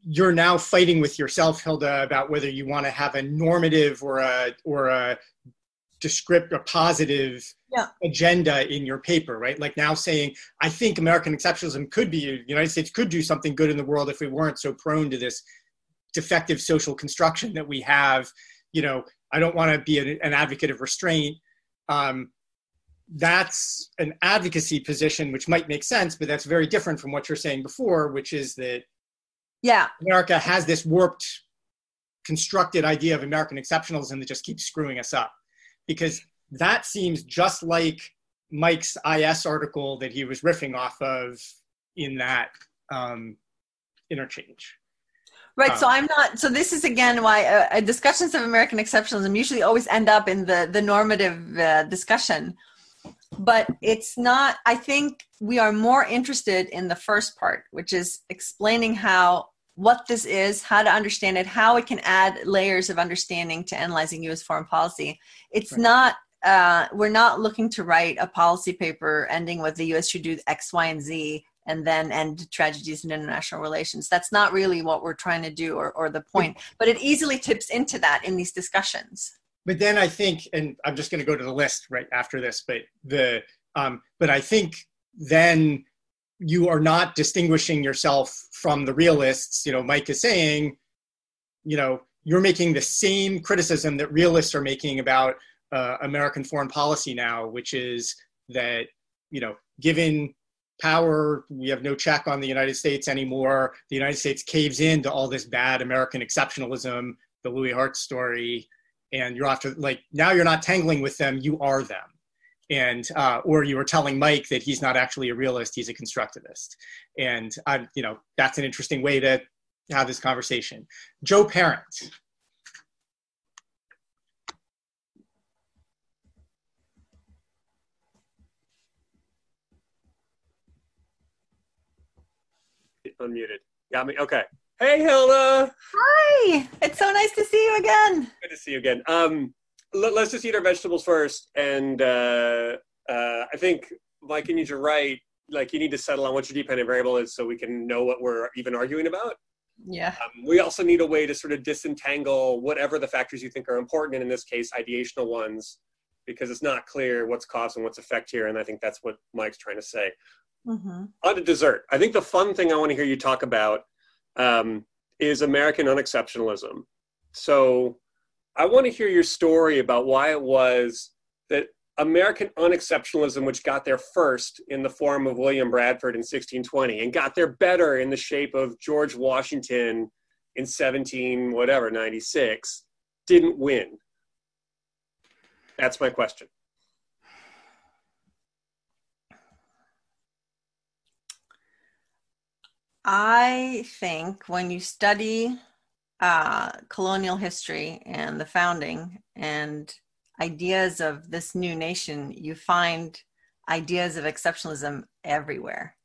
S1: you're now fighting with yourself, Hilde, about whether you want to have a normative or a or a descriptive, a positive yeah. agenda in your paper, right? Like now saying, I think American exceptionalism could be, the United States could do something good in the world if we weren't so prone to this defective social construction that we have. You know, I don't want to be an advocate of restraint. Um, that's an advocacy position which might make sense but that's very different from what you're saying before which is that
S2: yeah
S1: america has this warped constructed idea of american exceptionalism that just keeps screwing us up because that seems just like mike's is article that he was riffing off of in that um, interchange
S2: Right. Um, so I'm not. So this is again why uh, uh, discussions of American exceptionalism usually always end up in the the normative uh, discussion, but it's not i think we are more interested in the first part which is explaining how what this is, how to understand it, how it can add layers of understanding to analyzing U.S. foreign policy. It's right. not. Uh, we're not looking to write a policy paper ending with the U.S. should do X, Y, and Z, and then end tragedies in international relations. That's not really what we're trying to do, or, or the point. But it easily tips into that in these discussions.
S1: But then I think, and I'm just going to go to the list right after this. But the, um, but I think then you are not distinguishing yourself from the realists. You know, Mike is saying, you know, you're making the same criticism that realists are making about uh, American foreign policy now, which is that, you know, given power, we have no check on the United States anymore. The United States caves in to all this bad American exceptionalism, the Louis Hartz story, and you're to like now you're not tangling with them, you are them and uh, or you were telling Mike that he's not actually a realist, he's a constructivist, and I, you know, that's an interesting way to have this conversation. Joe Parent.
S5: Unmuted. Got me. Okay. Hey, Hilde.
S2: Hi. It's so nice to see you again.
S5: Good to see you again. Um, let, us just eat our vegetables first. And uh, uh, I think, Mike, you need to write, like, you need to settle on what your dependent variable is so we can know what we're even arguing about.
S2: Yeah.
S5: Um, we also need a way to sort of disentangle whatever the factors you think are important, and in this case, ideational ones, because it's not clear what's cause and what's effect here. And I think that's what Mike's trying to say. Mm-hmm. On to dessert. I think the fun thing I want to hear you talk about um, is American unexceptionalism. So I want to hear your story about why it was that American unexceptionalism, which got there first in the form of William Bradford in 1620 and got there better in the shape of George Washington in 17 whatever 96, didn't win. That's my question.
S2: I think when you study uh, colonial history and the founding and ideas of this new nation, you find ideas of exceptionalism everywhere.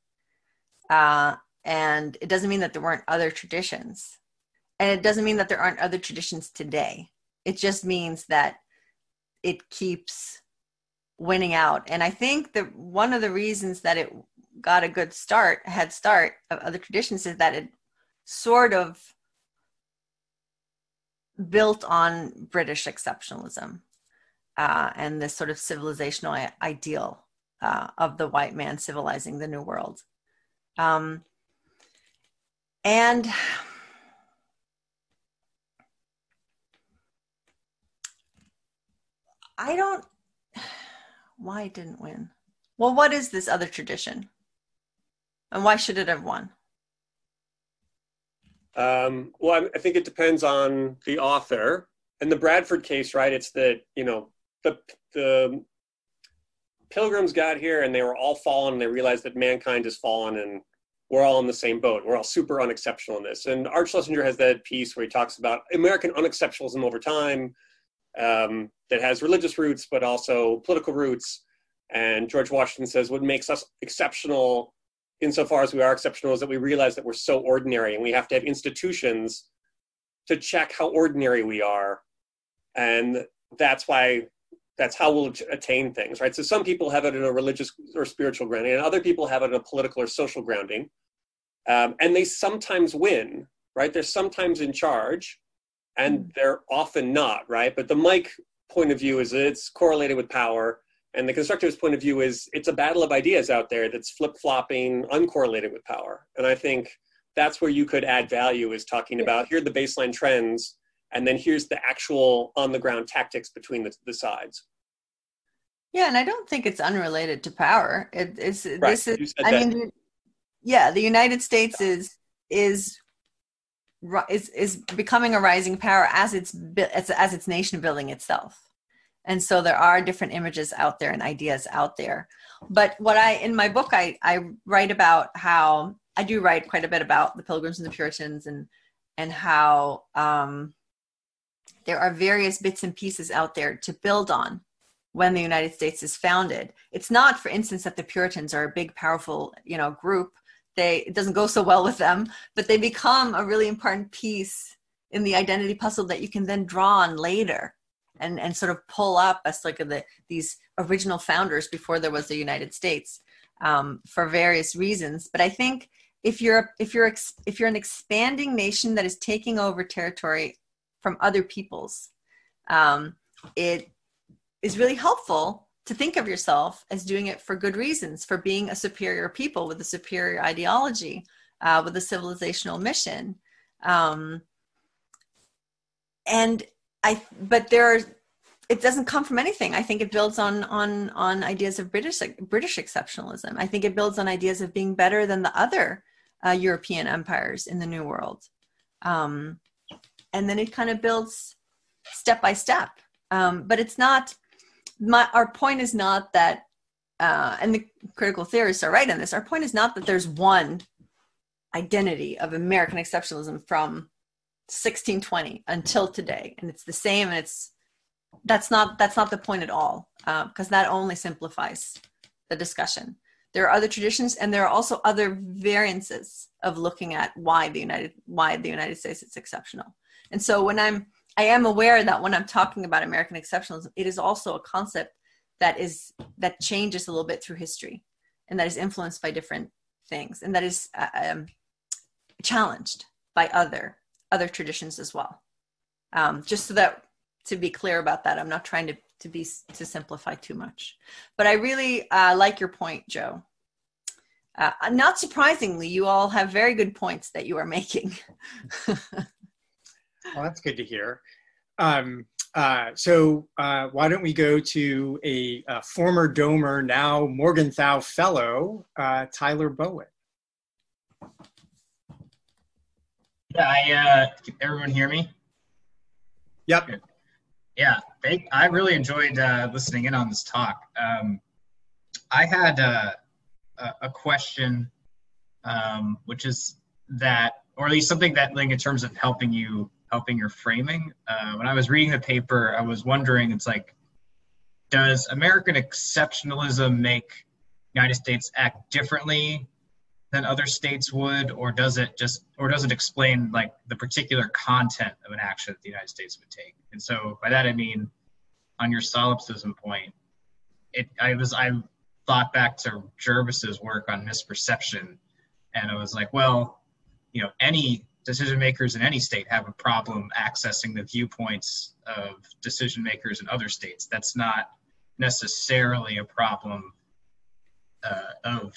S2: Uh, and it doesn't mean that there weren't other traditions. And it doesn't mean that there aren't other traditions today. It just means that it keeps winning out. And I think that one of the reasons that it got a good start, head start of other traditions, is that it sort of built on British exceptionalism uh, and this sort of civilizational ideal uh, of the white man civilizing the new world. Um, and I don't, why didn't win? Well, what is this other tradition? And why should it have won?
S5: Um, well, I think it depends on the author. In the Bradford case, right, it's that, you know, the, the pilgrims got here and they were all fallen and they realized that mankind has fallen and we're all in the same boat. We're all super unexceptional in this. And Arch Schlesinger has that piece where he talks about American unexceptionalism over time um, that has religious roots, but also political roots. And George Washington says what makes us exceptional insofar as we are exceptional, is that we realize that we're so ordinary and we have to have institutions to check how ordinary we are. And that's why that's how we'll attain things, right? So some people have it in a religious or spiritual grounding, and other people have it in a political or social grounding. Um, and they sometimes win, right? They're sometimes in charge, and mm. they're often not, right? But the Mike point of view is it's correlated with power, and the constructivist point of view is it's a battle of ideas out there that's flip flopping, uncorrelated with power. And I think that's where you could add value is talking about here are the baseline trends, and then here's the actual on the ground tactics between the, the sides.
S2: Yeah, and I don't think it's unrelated to power. It, it's right. this is. I that. mean, yeah, the United States is is is is becoming a rising power as it's as, as its nation building itself and so there are different images out there and ideas out there. But what i in my book i i write about how i do write quite a bit about the pilgrims and the puritans and and how um, there are various bits and pieces out there to build on when the united states is founded. It's not for instance that the puritans are a big powerful you know group. They it doesn't go so well with them but they become a really important piece in the identity puzzle that you can then draw on later and and sort of pull up as like the these original founders before there was the united states um, for various reasons but i think if you're if you're if you're an expanding nation that is taking over territory from other peoples um, it is really helpful to think of yourself as doing it for good reasons, for being a superior people with a superior ideology, uh, with a civilizational mission. Um, and I, but there are, it doesn't come from anything. I think it builds on on on ideas of British British exceptionalism. I think it builds on ideas of being better than the other uh, European empires in the New World, um, and then it kind of builds step by step. Um, but it's not my our point is not that uh, and the critical theorists are right in this our point is not that there's one identity of american exceptionalism from 1620 until today. And it's the same and it's that's not that's not the point at all because uh, that only simplifies the discussion. There are other traditions and there are also other variances of looking at why the united why the united states is exceptional. And so when i'm I am aware that when I'm talking about American exceptionalism, it is also a concept that is that changes a little bit through history, and that is influenced by different things, and that is uh, um, challenged by other other traditions as well. Um, just so that to be clear about that, I'm not trying to to be to simplify too much, but I really uh, like your point, Joe. Uh, not surprisingly, you all have very good points that you are making.
S1: Well, that's good to hear. Um, uh, so uh, why don't we go to a, a, former Domer, now Morgenthau Fellow, uh, Tyler Bowen.
S6: Yeah, I, uh, can everyone hear me?
S1: Yep.
S6: Yeah, they, I really enjoyed uh, listening in on this talk. Um, I had uh, a, a question, um, which is that, or at least something that, like, in terms of helping you helping your framing. Uh, when I was reading the paper, I was wondering, it's like, does American exceptionalism make United States act differently than other states would, or does it just, or does it explain like the particular content of an action that the United States would take? And so by that I mean, on your solipsism point, it I was I thought back to Jervis's work on misperception, and I was like, well, you know, any decision makers in any state have a problem accessing the viewpoints of decision makers in other states. That's not necessarily a problem uh, of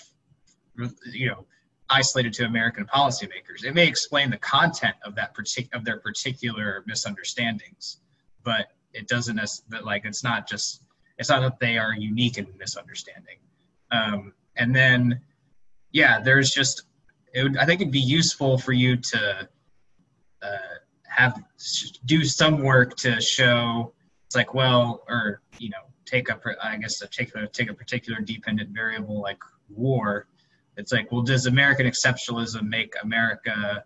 S6: you know isolated to American policymakers. It may explain the content of that partic- of their particular misunderstandings, but it doesn't. But like it's not just it's not that they are unique in misunderstanding. Um, and then yeah, there's just it would, I think it'd be useful for you to uh, have do some work to show it's like well or you know take a I guess a take a take a particular dependent variable like war. It's like well does American exceptionalism make America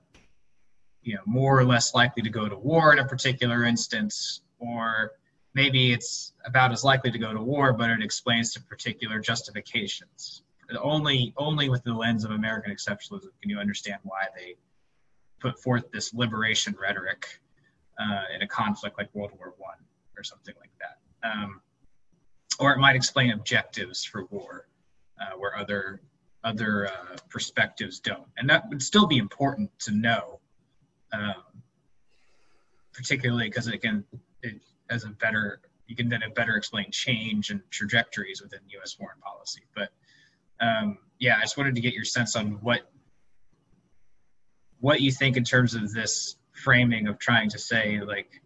S6: you know more or less likely to go to war in a particular instance or maybe it's about as likely to go to war but it explains to particular justifications only only with the lens of American exceptionalism can you understand why they put forth this liberation rhetoric uh, in a conflict like World War One or something like that. Um, or it might explain objectives for war uh, where other other uh, perspectives don't, and that would still be important to know, um, particularly because it can it has a better you can then better explain change and trajectories within U.S. foreign policy, but um, yeah, I just wanted to get your sense on what what you think in terms of this framing of trying to say like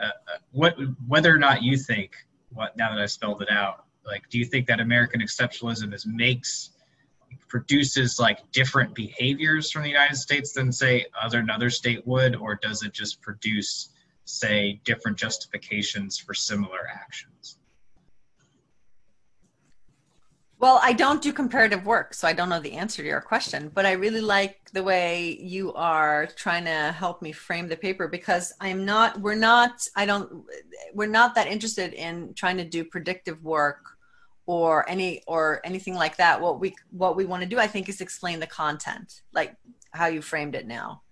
S6: uh, uh, what whether or not you think what now that I spelled it out like do you think that American exceptionalism is makes produces like different behaviors from the United States than say other another state would or does it just produce say different justifications for similar actions?
S2: Well, I don't do comparative work, so I don't know the answer to your question, but I really like the way you are trying to help me frame the paper because I'm not, we're not, I don't, we're not that interested in trying to do predictive work or any or anything like that what we what we want to do i think is explain the content like how you framed it now.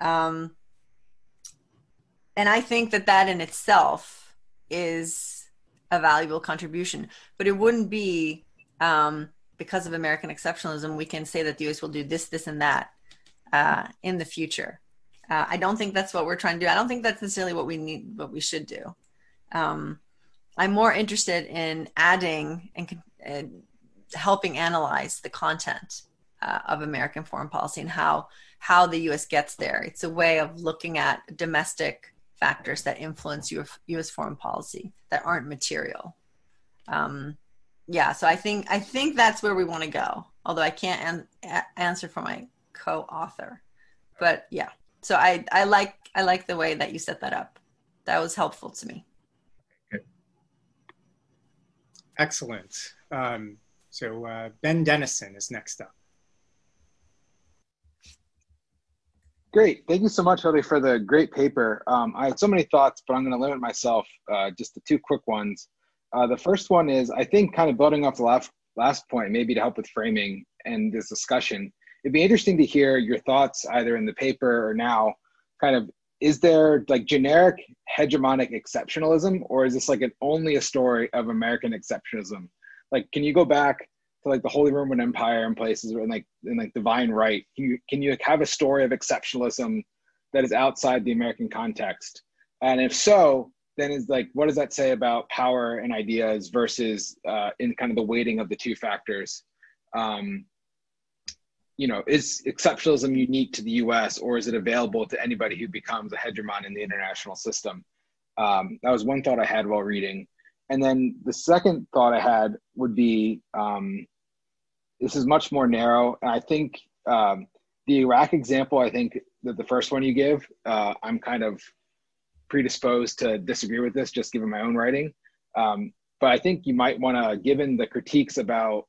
S2: Um, and i think that that in itself is a valuable contribution but it wouldn't be um, because of american exceptionalism we can say that the us will do this this and that uh, in the future. Uh, i don't think that's what we're trying to do. I don't think that's necessarily what we need what we should do. Um, I'm more interested in adding and, and helping analyze the content uh, of American foreign policy and how how the U.S. gets there. It's a way of looking at domestic factors that influence U.S. foreign policy that aren't material. Um, yeah, so I think I think that's where we want to go. Although I can't an- answer for my co-author, but yeah. So I I like I like the way that you set that up. That was helpful to me.
S1: Excellent. Um, so uh, Ben Denison is next up.
S7: Great. Thank you so much, Hilde, for the great paper. Um, I had so many thoughts, but I'm going to limit myself uh, just to two quick ones. Uh, the first one is, I think, kind of building off the last, last point, maybe to help with framing and this discussion. It'd be interesting to hear your thoughts either in the paper or now, kind of is there like generic hegemonic exceptionalism or is this like an only a story of american exceptionalism? Like can you go back to like the holy roman empire and places and like in like divine right? Can you can you have a story of exceptionalism that is outside the american context? And if so then is like what does that say about power and ideas versus uh, in kind of the weighting of the two factors? Um, you know, is exceptionalism unique to the U.S. or is it available to anybody who becomes a hegemon in the international system? Um, that was one thought I had while reading, and then the second thought I had would be um, this is much more narrow, and I think um, the Iraq example. I think that the first one you give, uh, I'm kind of predisposed to disagree with this, just given my own writing. Um, but I think you might want to, given the critiques about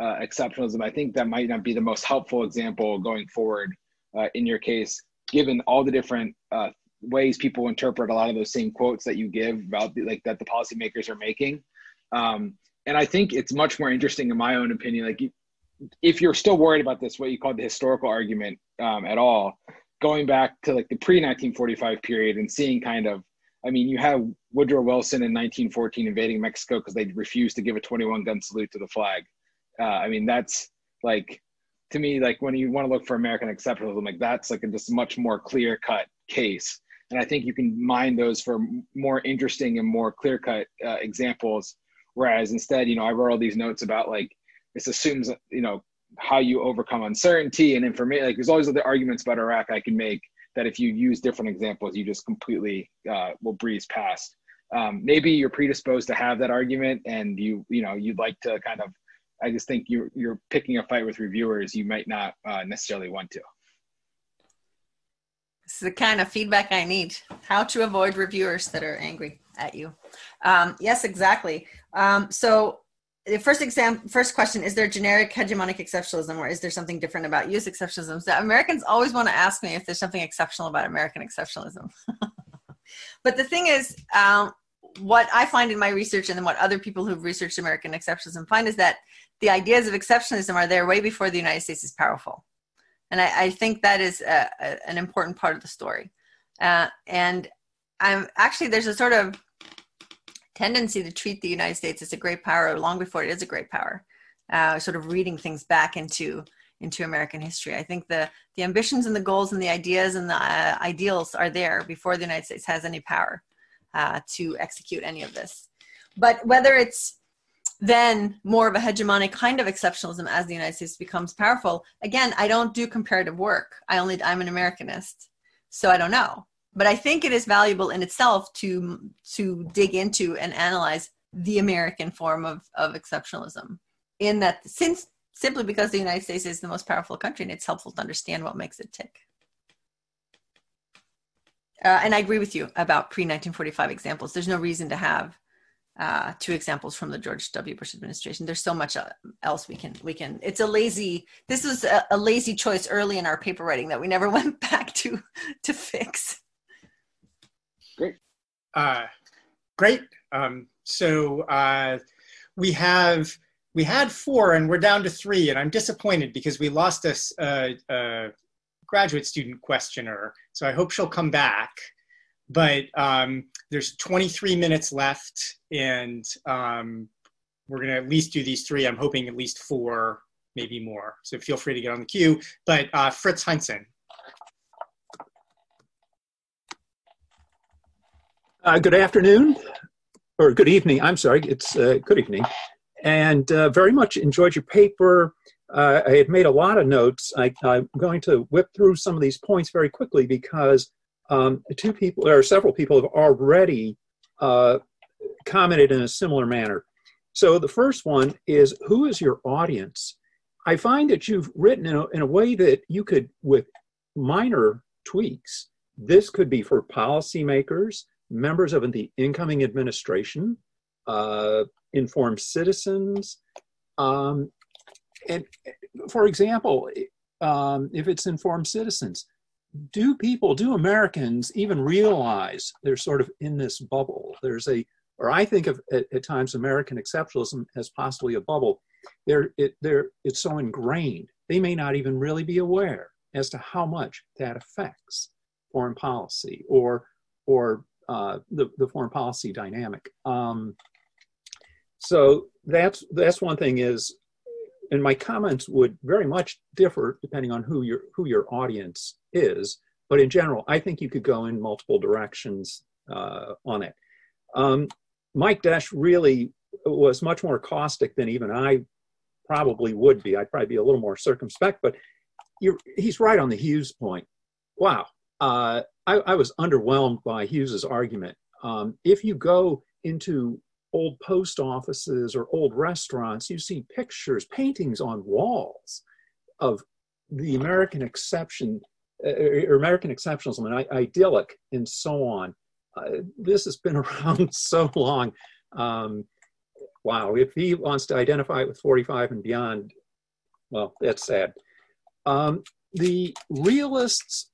S7: uh, exceptionalism, I think that might not be the most helpful example going forward uh, in your case, given all the different uh, ways people interpret a lot of those same quotes that you give about the, like that the policymakers are making. Um, and I think it's much more interesting, in my own opinion. Like, if you're still worried about this, what you call the historical argument um, at all, going back to like the pre 1945 period and seeing kind of, I mean, you have Woodrow Wilson in 1914 invading Mexico because they refused to give a 21 gun salute to the flag. Uh, I mean, that's like to me, like when you want to look for American exceptionalism, like that's like a just much more clear cut case. And I think you can mine those for more interesting and more clear cut uh, examples. Whereas instead, you know, I wrote all these notes about like this assumes, you know, how you overcome uncertainty and information. Like there's always other arguments about Iraq I can make that if you use different examples, you just completely uh, will breeze past. Um, maybe you're predisposed to have that argument and you, you know, you'd like to kind of I just think you're you're picking a fight with reviewers you might not uh, necessarily want to.
S2: This is the kind of feedback I need. How to avoid reviewers that are angry at you. Um, yes, exactly. Um, so the first exam, first question: Is there generic hegemonic exceptionalism, or is there something different about U.S. exceptionalism? So Americans always want to ask me if there's something exceptional about American exceptionalism. but the thing is, um, what I find in my research, and then what other people who've researched American exceptionalism find, is that the ideas of exceptionalism are there way before the United States is powerful. And I, I think that is a, a, an important part of the story. Uh, and I'm actually, there's a sort of tendency to treat the United States as a great power long before it is a great power, uh, sort of reading things back into into American history. I think the the ambitions and the goals and the ideas and the uh, ideals are there before the United States has any power uh, to execute any of this. But whether it's then more of a hegemonic kind of exceptionalism as the United States becomes powerful. Again, I don't do comparative work. I only I'm an Americanist, so I don't know. But I think it is valuable in itself to to dig into and analyze the American form of, of exceptionalism. In that, since simply because the United States is the most powerful country, and it's helpful to understand what makes it tick. Uh, and I agree with you about pre 1945 examples. There's no reason to have uh, two examples from the George W. Bush administration. There's so much uh, else we can we can. It's a lazy. This was a, a lazy choice early in our paper writing that we never went back to to fix.
S7: Great.
S1: Uh, great. Um, so uh, we have we had four and we're down to three, and I'm disappointed because we lost a, a, a graduate student questioner. So I hope she'll come back. But um, there's 23 minutes left, and um, we're going to at least do these three. I'm hoping at least four, maybe more. So feel free to get on the queue. But uh, Fritz Heinzen.
S8: Uh, good afternoon, or good evening. I'm sorry, it's uh, good evening. And uh, very much enjoyed your paper. Uh, I had made a lot of notes. I, am going to whip through some of these points very quickly because um, two people, or several people, have already uh, commented in a similar manner. So the first one is who is your audience? I find that you've written in a, in a way that you could, with minor tweaks, this could be for policymakers, members of the incoming administration, uh, informed citizens. Um, and for example, um, if it's informed citizens, do people, do Americans even realize they're sort of in this bubble? There's a, or I think of at, at times American exceptionalism as possibly a bubble. They're, it, they're, it's so ingrained, they may not even really be aware as to how much that affects foreign policy or, or uh, the, the foreign policy dynamic. Um, so that's that's one thing is, and my comments would very much differ depending on who your who your audience is. But in general, I think you could go in multiple directions uh, on it. Um, Mike Desch really was much more caustic than even I probably would be. I'd probably be a little more circumspect, but he's right on the Hughes point. Wow, uh, I, I, was underwhelmed by Hughes's argument. Um, if you go into old post offices or old restaurants, you see pictures, paintings on walls of the American exception or American exceptionalism and idyllic and so on. Uh, this has been around so long. Um, wow, if he wants to identify it with 45 and beyond, well, that's sad. Um, the realists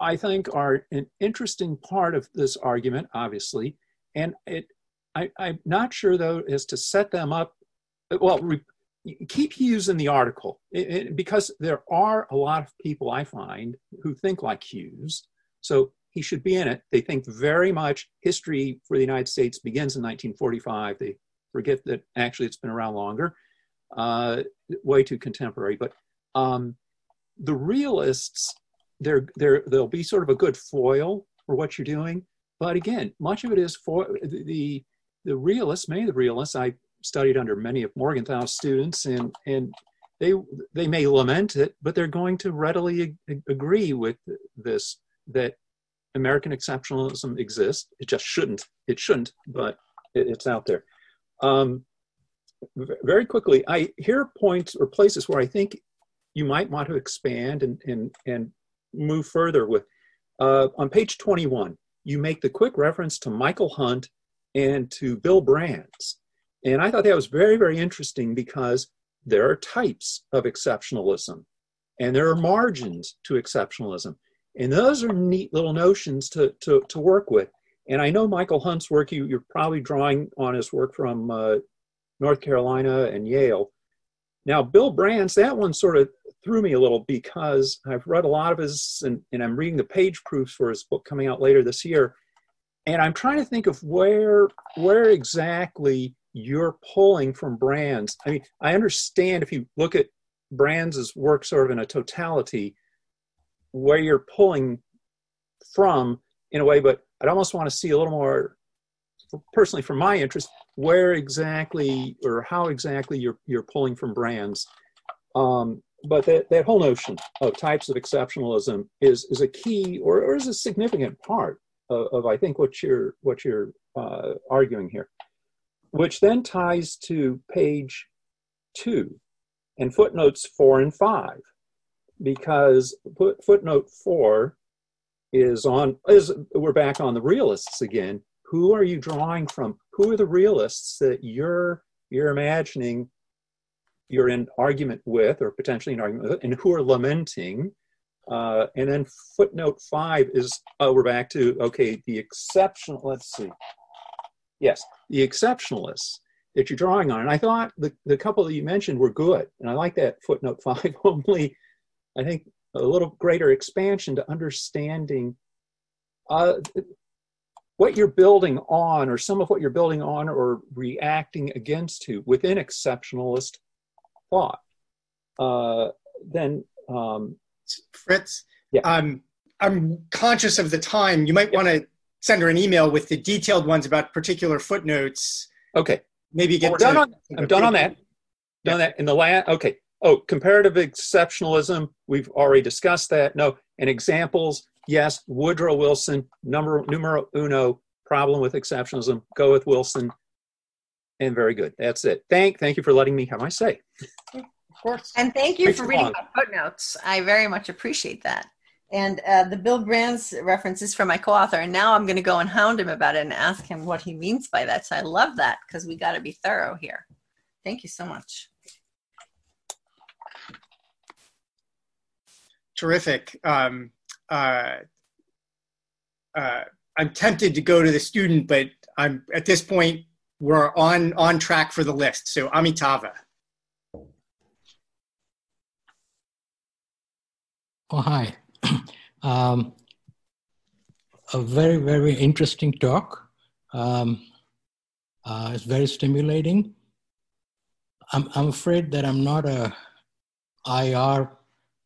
S8: I think are an interesting part of this argument, obviously, and it, I, am not sure though as to set them up. Well, re, keep Hughes in the article it, it, because there are a lot of people I find who think like Hughes, so he should be in it. They think very much history for the United States begins in 1945. They forget that actually it's been around longer, uh, way too contemporary. But um, the realists there there there'll be sort of a good foil for what you're doing. But again, much of it is for the the realists, many of the realists I studied under many of Morgenthau's students, and and they they may lament it, but they're going to readily agree with this that American exceptionalism exists. It just shouldn't. It shouldn't, but it, it's out there. Um, very quickly, I hear points or places where I think you might want to expand and and and move further with uh, on page 21 you make the quick reference to michael hunt and to bill brands and i thought that was very very interesting because there are types of exceptionalism and there are margins to exceptionalism. And those are neat little notions to, to, to work with. And i know michael hunt's work you, you're probably drawing on his work from uh, north carolina and yale. Now bill brands that one sort of threw me a little because I've read a lot of his, and, and I'm reading the page proofs for his book coming out later this year, and I'm trying to think of where where exactly you're pulling from brands. I mean, I understand if you look at brands' as work sort of in a totality, where you're pulling from in a way, but I'd almost want to see a little more personally for my interest where exactly or how exactly you're you're pulling from brands um, but that, that whole notion of types of exceptionalism is, is a key or, or is a significant part of, of I think what you're what you're uh, arguing here, which then ties to page two and footnotes four and five, because foot, footnote four is on is we're back on the realists again. Who are you drawing from? Who are the realists that you're you're imagining you're in argument with, or potentially in argument with, and who are lamenting. Uh, and then footnote five is, oh, we're back to, okay, the exceptional, let's see. Yes, the exceptionalists. that you're drawing on. And I thought the, the couple that you mentioned were good. And I like that footnote five, only I think a little greater expansion to understanding uh, what you're building on or some of what you're building on or reacting against to within exceptionalist thought. Uh, then um,
S1: Fritz, yeah. um, I'm conscious of the time. You might yeah. want to send her an email with the detailed ones about particular footnotes.
S8: Okay.
S1: Maybe get
S8: done on. I'm done on that. Done that in the last. Okay. Oh, comparative exceptionalism. We've already discussed that. No, and examples. Yes, Woodrow Wilson. Number numero uno. Problem with exceptionalism. Go with Wilson. And very good. That's it. Thank thank you for letting me have my say.
S1: Of course.
S2: And thank you for reading my footnotes. I very much appreciate that. And uh, the Bill Brands reference is from my co-author, and now I'm going to go and hound him about it and ask him what he means by that. So I love that because we got to be thorough here. Thank you so much.
S1: Terrific. Um, uh, uh, I'm tempted to go to the student, but I'm at this point we're on on track for the list. So Amitava.
S9: Oh hi. um, a very, very interesting talk. Um, uh, it's very stimulating. I'm, I'm afraid that I'm not a IR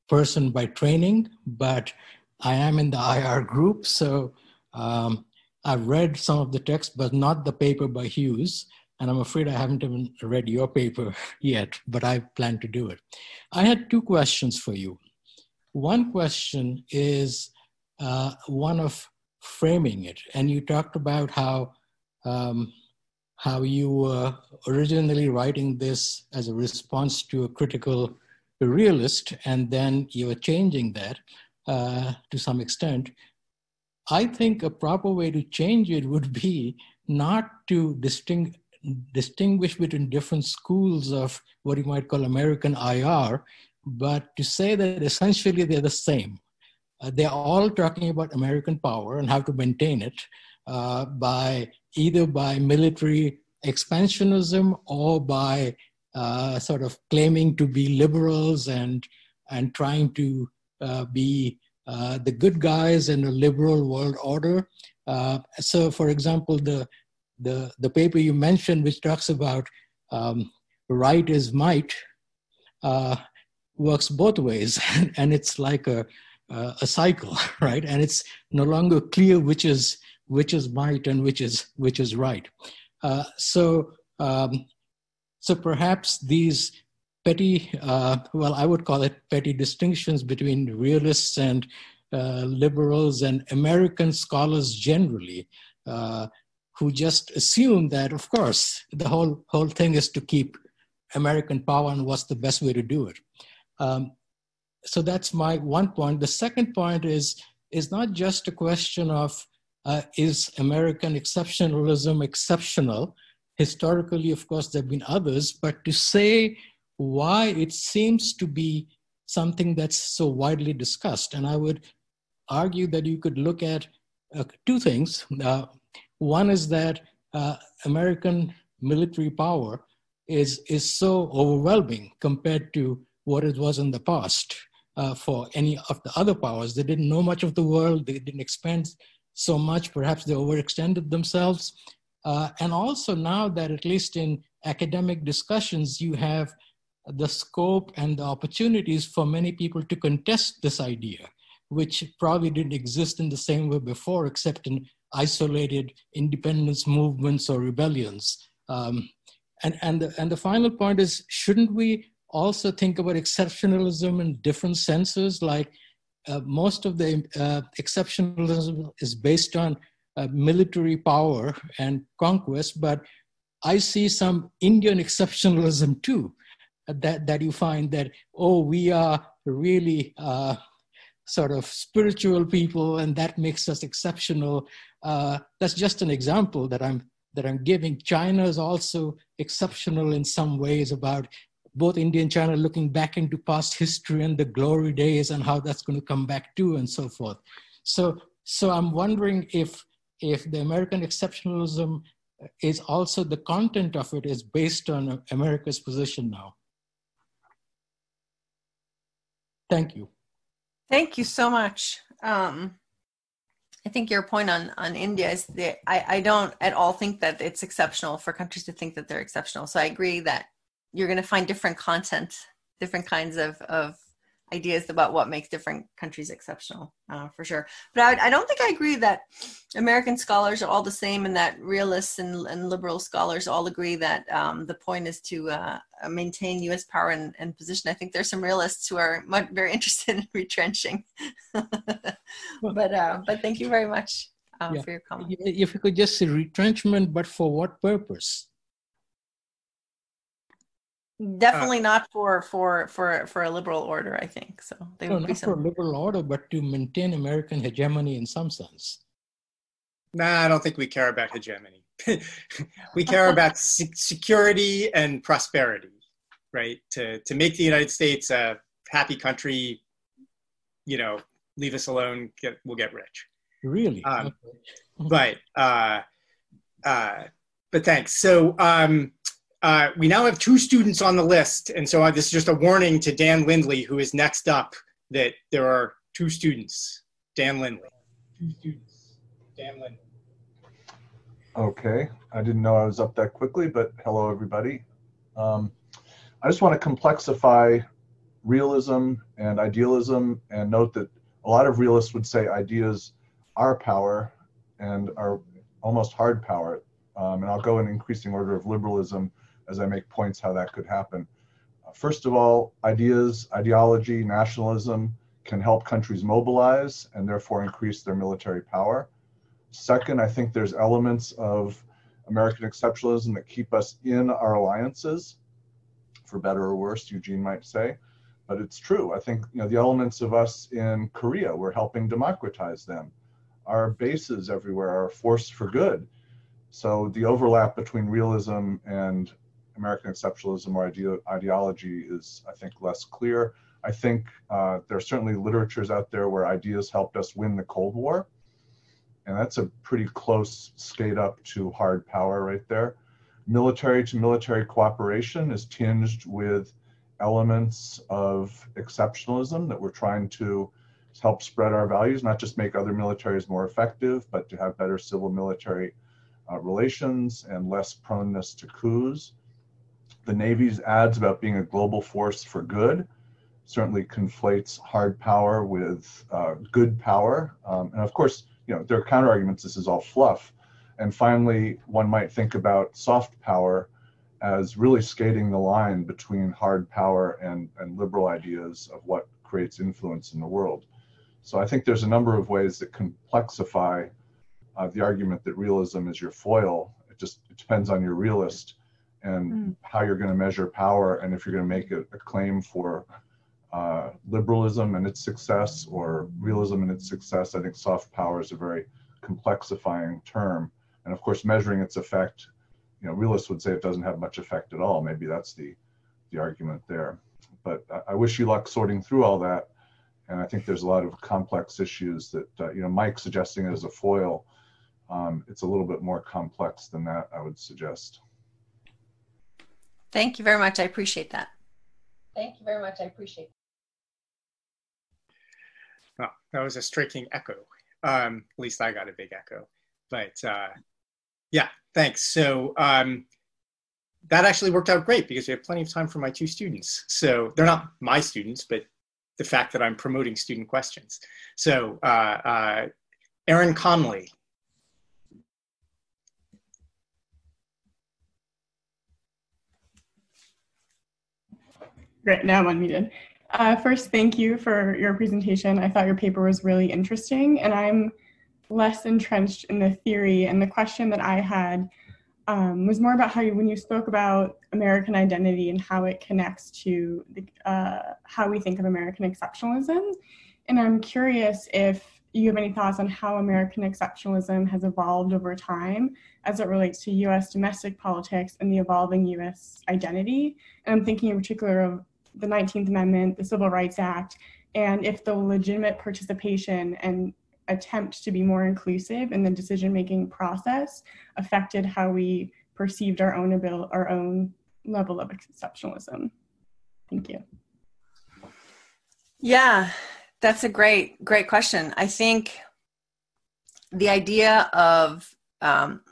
S9: person by training, but I am in the IR group. So um, I've read some of the text, but not the paper by Hughes. And I'm afraid I haven't even read your paper yet, but I plan to do it. I had two questions for you. One question is uh, one of framing it, and you talked about how um, how you were originally writing this as a response to a critical realist, and then you were changing that uh, to some extent. I think a proper way to change it would be not to distinguish distinguish between different schools of what you might call American IR, but to say that essentially they're the same. Uh, they're all talking about American power and how to maintain it uh, by either by military expansionism or by uh, sort of claiming to be liberals and and trying to uh, be uh, the good guys in a liberal world order. Uh, so, for example, the the the paper you mentioned, which talks about um, right is might, works both ways and it's like a, a cycle right? And it's no longer clear which is which is might and which is which is right. Uh, so um, so perhaps these petty uh, well i would call it petty distinctions between realists and uh, liberals and american scholars generally uh, who just assume that of course the whole whole thing is to keep american power and what's the best way to do it um, so that's my one point. The second point is is not just a question of uh, is American exceptionalism exceptional? Historically, of course, there have been others, but to say why it seems to be something that's so widely discussed. And I would argue that you could look at uh, two things. Uh, one is that uh, American military power is, is so overwhelming compared to what it was in the past uh, for any of the other powers. They didn't know much of the world, they didn't expand so much, perhaps they overextended themselves. Uh, and also, now that at least in academic discussions, you have the scope and the opportunities for many people to contest this idea, which probably didn't exist in the same way before, except in isolated independence movements or rebellions. Um, and, and, the, and the final point is shouldn't we also think about exceptionalism in different senses. Like uh, most of the uh, exceptionalism is based on uh, military power and conquest, but I see some Indian exceptionalism too. Uh, that that you find that oh we are really uh, sort of spiritual people and that makes us exceptional. Uh, that's just an example that I'm that I'm giving. China is also exceptional in some ways about both India and China looking back into past history and the glory days and how that's going to come back too and so forth. So, so I'm wondering if if the American exceptionalism is also the content of it is based on America's position now. Thank you.
S2: Thank you so much. Um, I think your point on on India is that I, I don't at all think that it's exceptional for countries to think that they're exceptional. So I agree that you're going to find different content, different kinds of of ideas about what makes different countries exceptional uh, for sure. But I, I, don't think i agree that american scholars are all the same and that realists and, and liberal scholars all agree that um, the point is to uh, maintain us power and, and, position. I think there's some realists who are much, very interested in retrenching. But uh, but thank you very much uh, yeah. for your comment.
S9: If you could just say retrenchment but for what purpose
S2: definitely uh, not for for for for a liberal order i think so
S9: they no, not some... for a liberal order but to maintain american hegemony in some sense.
S1: Nah i don't think we care about hegemony. We care about se- security and prosperity right? To to make the united states a happy country you know leave us alone get we'll get rich.
S9: Really? Um, okay.
S1: but uh uh but thanks. So um uh, we now have two students on the list, and so this is just a warning to Dan Lindley, who is next up, that there are two students. Dan Lindley. Two students. Dan Lindley.
S10: Okay, I didn't know I was up that quickly, but hello, everybody. Um, I just want to complexify realism and idealism and note that a lot of realists would say ideas are power and are almost hard power. Um, and I'll go in increasing order of liberalism as I make points how that could happen. Uh, first of all, ideas, ideology, nationalism can help countries mobilize and therefore increase their military power. Second, I think there's elements of American exceptionalism that keep us in our alliances, for better or worse, Eugene might say. But it's true. I think you know the elements of us in Korea, we're helping democratize them. Our bases everywhere are a force for good. So the overlap between realism and American exceptionalism or ide- ideology is, I think, less clear. I think uh, there are certainly literatures out there where ideas helped us win the Cold War. And that's a pretty close skate up to hard power right there. Military to military cooperation is tinged with elements of exceptionalism that we're trying to help spread our values, not just make other militaries more effective, but to have better civil military uh, relations and less proneness to coups. The Navy's ads about being a global force for good certainly conflates hard power with uh, good power. Um, and of course, you know, there are counter arguments. This is all fluff. And finally, one might think about soft power as really skating the line between hard power and, and liberal ideas of what creates influence in the world. So I think there's a number of ways that complexify uh, the argument that realism is your foil. It just it depends on your realist and mm. how you're going to measure power and if you're going to make a, a claim for uh, liberalism and its success or realism and its success. I think soft power is a very complexifying term. And of course, measuring its effect, you know, realists would say it doesn't have much effect at all. Maybe that's the, the argument there. But I, I wish you luck sorting through all that. And I think there's a lot of complex issues that, uh, you know, Mike suggesting it as a foil. Um, it's a little bit more complex than that, I would suggest.
S2: Thank you very much. I appreciate that.
S11: Thank you very much. I appreciate that.
S1: Well, that was a striking echo. Um, at least I got a big echo. But uh, yeah, thanks. So um, that actually worked out great because we have plenty of time for my two students. So they're not my students, but the fact that I'm promoting student questions. So uh, uh, Aaron Conley
S12: Great, now I'm unmuted. Uh, first, thank you for your presentation. I thought your paper was really interesting, and I'm less entrenched in the theory. And the question that I had um, was more about how you, when you spoke about American identity and how it connects to the, uh, how we think of American exceptionalism. And I'm curious if you have any thoughts on how American exceptionalism has evolved over time as it relates to US domestic politics and the evolving US identity. And I'm thinking in particular of the 19th Amendment, the Civil Rights Act, and if the legitimate participation and attempt to be more inclusive in the decision making process affected how we perceived our own ability, our own level of exceptionalism. Thank you.
S2: Yeah, that's a great, great question. I think the idea of um,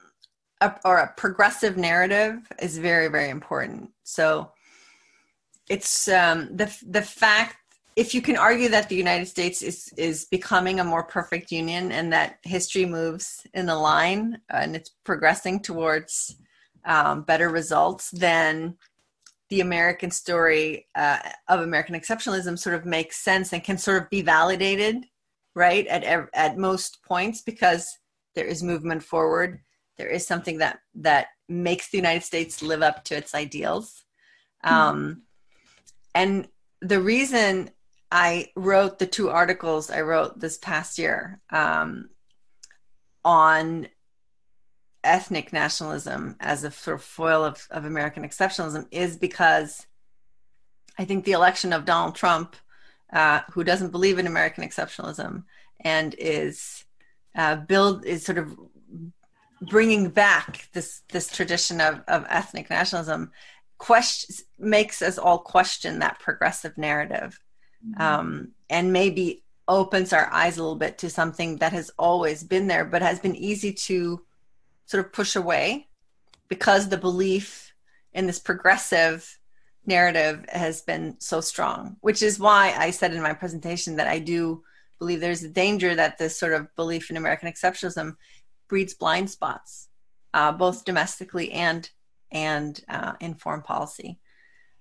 S2: a, or a progressive narrative is very, very important. So it's um, the the fact if you can argue that the United States is is becoming a more perfect union and that history moves in a line and it's progressing towards um, better results, then the American story uh, of American exceptionalism sort of makes sense and can sort of be validated, right, at at most points because there is movement forward. There is something that that makes the United States live up to its ideals, mm-hmm. um, and the reason I wrote the two articles I wrote this past year um, on ethnic nationalism as a sort of foil of, of American exceptionalism is because I think the election of Donald Trump, uh, who doesn't believe in American exceptionalism and is uh, build is sort of bringing back this this tradition of, of ethnic nationalism, question makes us all question that progressive narrative, mm-hmm. um, and maybe opens our eyes a little bit to something that has always been there, but has been easy to sort of push away because the belief in this progressive narrative has been so strong, which is why I said in my presentation that I do believe there's a danger that this sort of belief in American exceptionalism breeds blind spots, uh, both domestically and and uh, in foreign policy.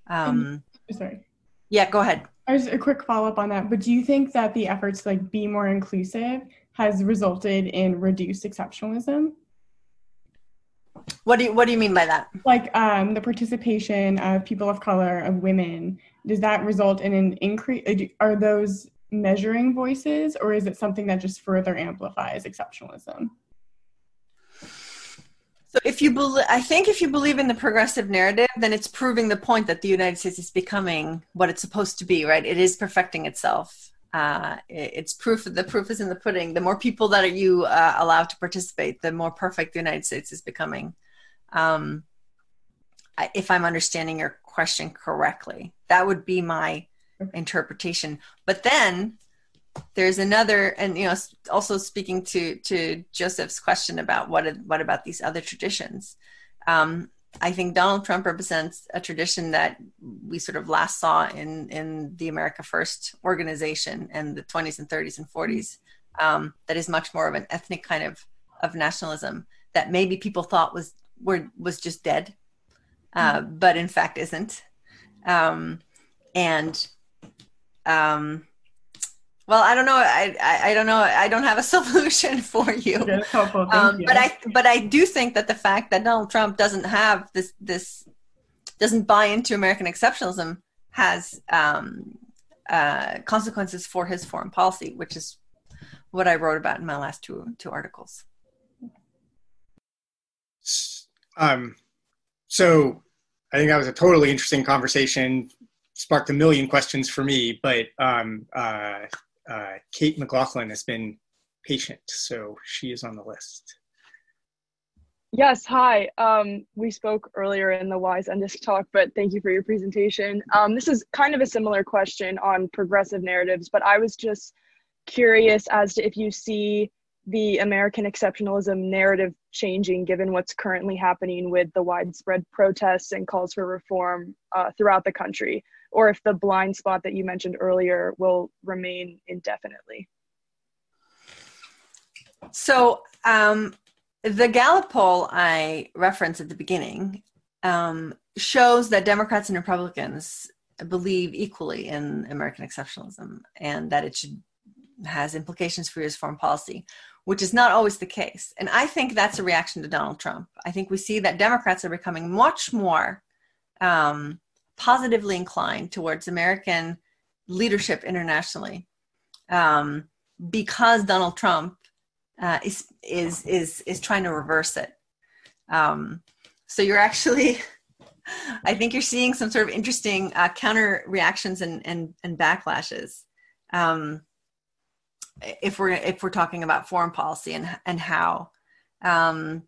S2: Um,
S12: sorry.
S2: Yeah, go ahead.
S12: Just a quick follow up on that. But do you think that the efforts to like be more inclusive has resulted in reduced exceptionalism?
S2: What do you What do you mean by that?
S12: Like um, the participation of people of color, of women, does that result in an increase? Uh, are those measuring voices, or is it something that just further amplifies exceptionalism?
S2: So, if you believe, I think if you believe in the progressive narrative, then it's proving the point that the United States is becoming what it's supposed to be. Right? It is perfecting itself. Uh, it's proof. The proof is in the pudding. The more people that are you uh, allow to participate, the more perfect the United States is becoming. Um, if I'm understanding your question correctly, that would be my interpretation. But then there's another, and you know, also speaking to to Joseph's question about what what about these other traditions. Um, I think Donald Trump represents a tradition that we sort of last saw in in the America First organization in the 20s and 30s and 40s. Um, that is much more of an ethnic kind of of nationalism that maybe people thought was were was just dead, uh, mm-hmm. but in fact isn't. Um, and um, well, I don't know. I, I, I don't know. I don't have a solution for you.
S12: helpful. Um,
S2: you. But I but I do think that the fact that Donald Trump doesn't have this this doesn't buy into American exceptionalism has um, uh, consequences for his foreign policy, which is what I wrote about in my last two two articles.
S1: Um, so I think that was a totally interesting conversation. Sparked a million questions for me, but um, uh, uh, Kate McLaughlin has been patient, so she is on the list.
S13: Yes, hi. Um, we spoke earlier in the Wise NDISC talk, but thank you for your presentation. Um, this is kind of a similar question on progressive narratives, but I was just curious as to if you see the American exceptionalism narrative changing given what's currently happening with the widespread protests and calls for reform uh, throughout the country, or if the blind spot that you mentioned earlier will remain indefinitely.
S2: So, um, the Gallup poll I referenced at the beginning um, shows that Democrats and Republicans believe equally in American exceptionalism and that it should has implications for U.S. foreign policy which is not always the case. And I think that's a reaction to Donald Trump. I think we see that Democrats are becoming much more um, positively inclined towards American leadership internationally um, because Donald Trump uh, is is is is trying to reverse it. Um, so you're actually, I think you're seeing some sort of interesting uh, counter reactions and and, and backlashes. Um, if we're if we're talking about foreign policy and and how um,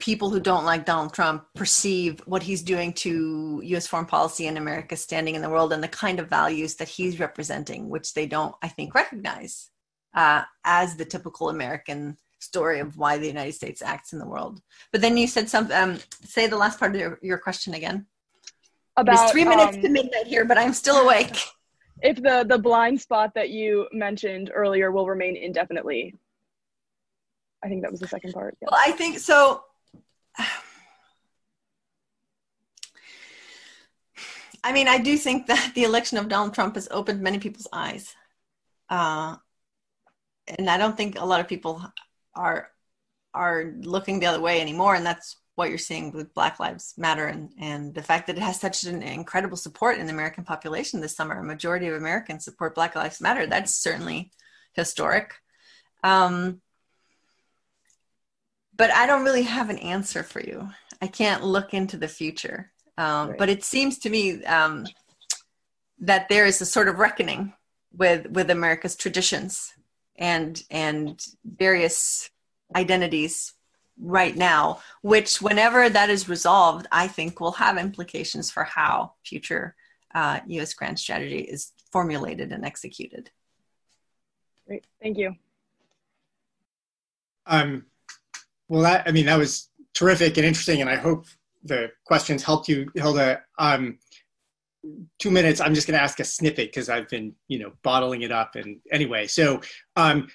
S2: people who don't like Donald Trump perceive what he's doing to U.S. foreign policy and America's standing in the world and the kind of values that he's representing, which they don't, I think, recognize uh, as the typical American story of why the United States acts in the world. But then you said something. Um, say the last part of your, your question again.
S13: About
S2: it's three minutes
S13: um,
S2: to midnight here, but I'm still awake.
S13: If the the blind spot that you mentioned earlier will remain indefinitely. I think that was the second part. Yeah.
S2: Well, I think so. I mean, I do think that the election of Donald Trump has opened many people's eyes. Uh, and I don't think a lot of people are are looking the other way anymore. And that's what you're seeing with Black Lives Matter and, and the fact that it has such an incredible support in the American population this summer. A majority of Americans support Black Lives Matter. That's certainly historic. Um, but I don't really have an answer for you. I can't look into the future. Um, right. But it seems to me um, that there is a sort of reckoning with with America's traditions and and various identities right now, which whenever that is resolved, I think will have implications for how future uh, U.S. grand strategy is formulated and executed.
S13: Great, thank you.
S1: Um, well, that, I mean, that was terrific and interesting, and I hope the questions helped you, Hilde. Um, two minutes. I'm just going to ask a snippet because I've been, you know, bottling it up. And anyway, so um,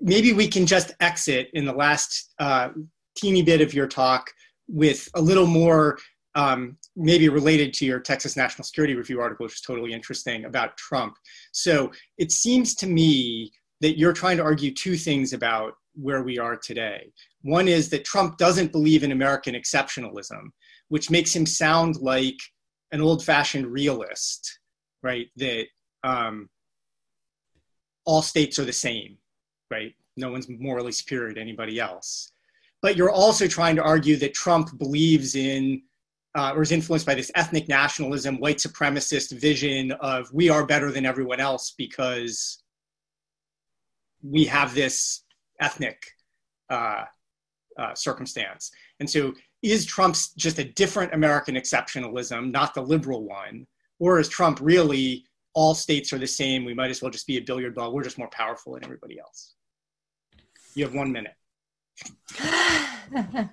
S1: maybe we can just exit in the last uh, teeny bit of your talk with a little more um, maybe related to your Texas National Security Review article, which is totally interesting about Trump. So it seems to me that you're trying to argue two things about where we are today. One is that Trump doesn't believe in American exceptionalism, which makes him sound like an old fashioned realist, right? That um, all states are the same, right? No one's morally superior to anybody else. But you're also trying to argue that Trump believes in uh, or is influenced by this ethnic nationalism, white supremacist vision of we are better than everyone else because we have this ethnic uh, uh, circumstance. And so, is Trump's just a different American exceptionalism, not the liberal one? Or is Trump really all states are the same? We might as well just be a billiard ball. We're just more powerful than everybody else. You have one minute.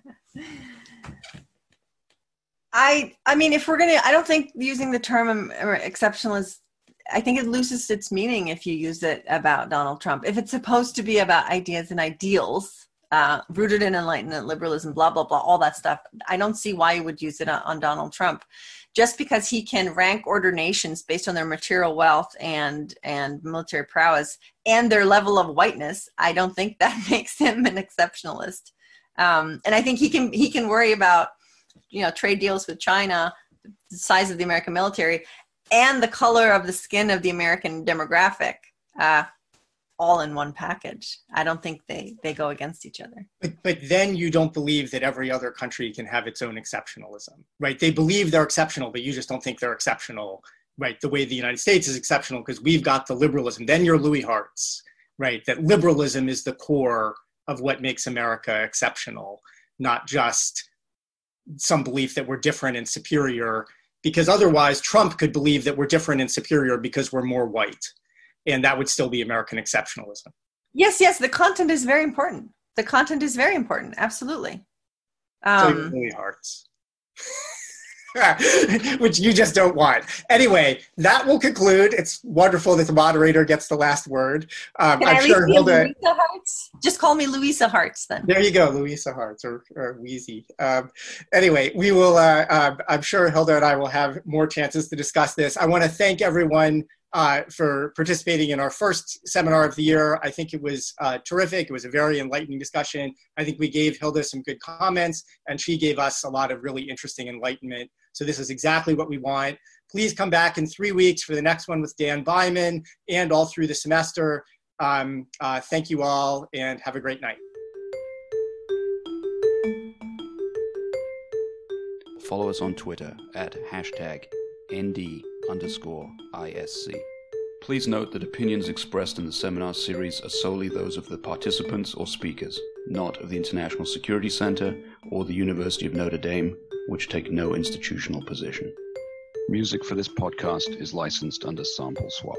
S2: I I mean, if we're gonna, I don't think using the term exceptionalist. I think it loses its meaning if you use it about Donald Trump. If it's supposed to be about ideas and ideals, uh, rooted in enlightenment, liberalism, blah blah blah, all that stuff. I don't see why you would use it on, on Donald Trump, just because he can rank order nations based on their material wealth and and military prowess and their level of whiteness. I don't think that makes him an exceptionalist. Um, and I think he can he can worry about you know trade deals with China, the size of the American military, and the color of the skin of the American demographic. Uh, all in one package. I don't think they they go against each other.
S1: But but then you don't believe that every other country can have its own exceptionalism, right? They believe they're exceptional, but you just don't think they're exceptional, right? The way the United States is exceptional because we've got the liberalism. Then you're Louis Hartz, right? That liberalism is the core of what makes America exceptional, not just some belief that we're different and superior because otherwise Trump could believe that we're different and superior because we're more white and that would still be American exceptionalism.
S2: Yes, yes, the content is very important. The content is very important. Absolutely. Um,
S1: really hearts. which you just don't want. Anyway, that will conclude. It's wonderful that the moderator gets the last word.
S2: Um, Can I'm I sure Hilde. Just call me Louisa Hartz then.
S1: There you go, Louisa Hartz or, or Wheezy. Um, anyway, we will. Uh, uh, I'm sure Hilde and I will have more chances to discuss this. I want to thank everyone uh, for participating in our first seminar of the year. I think it was uh, terrific. It was a very enlightening discussion. I think we gave Hilde some good comments, and she gave us a lot of really interesting enlightenment. So this is exactly what we want. Please come back in three weeks for the next one with Dan Byman and all through the semester. Um, uh, thank you all, and have a great night.
S14: Follow us on Twitter at hashtag ND underscore ISC. Please note that opinions expressed in the seminar series are solely those of the participants or speakers, not of the International Security Center or the University of Notre Dame, which take no institutional position. Music for this podcast is licensed under Sample Swap.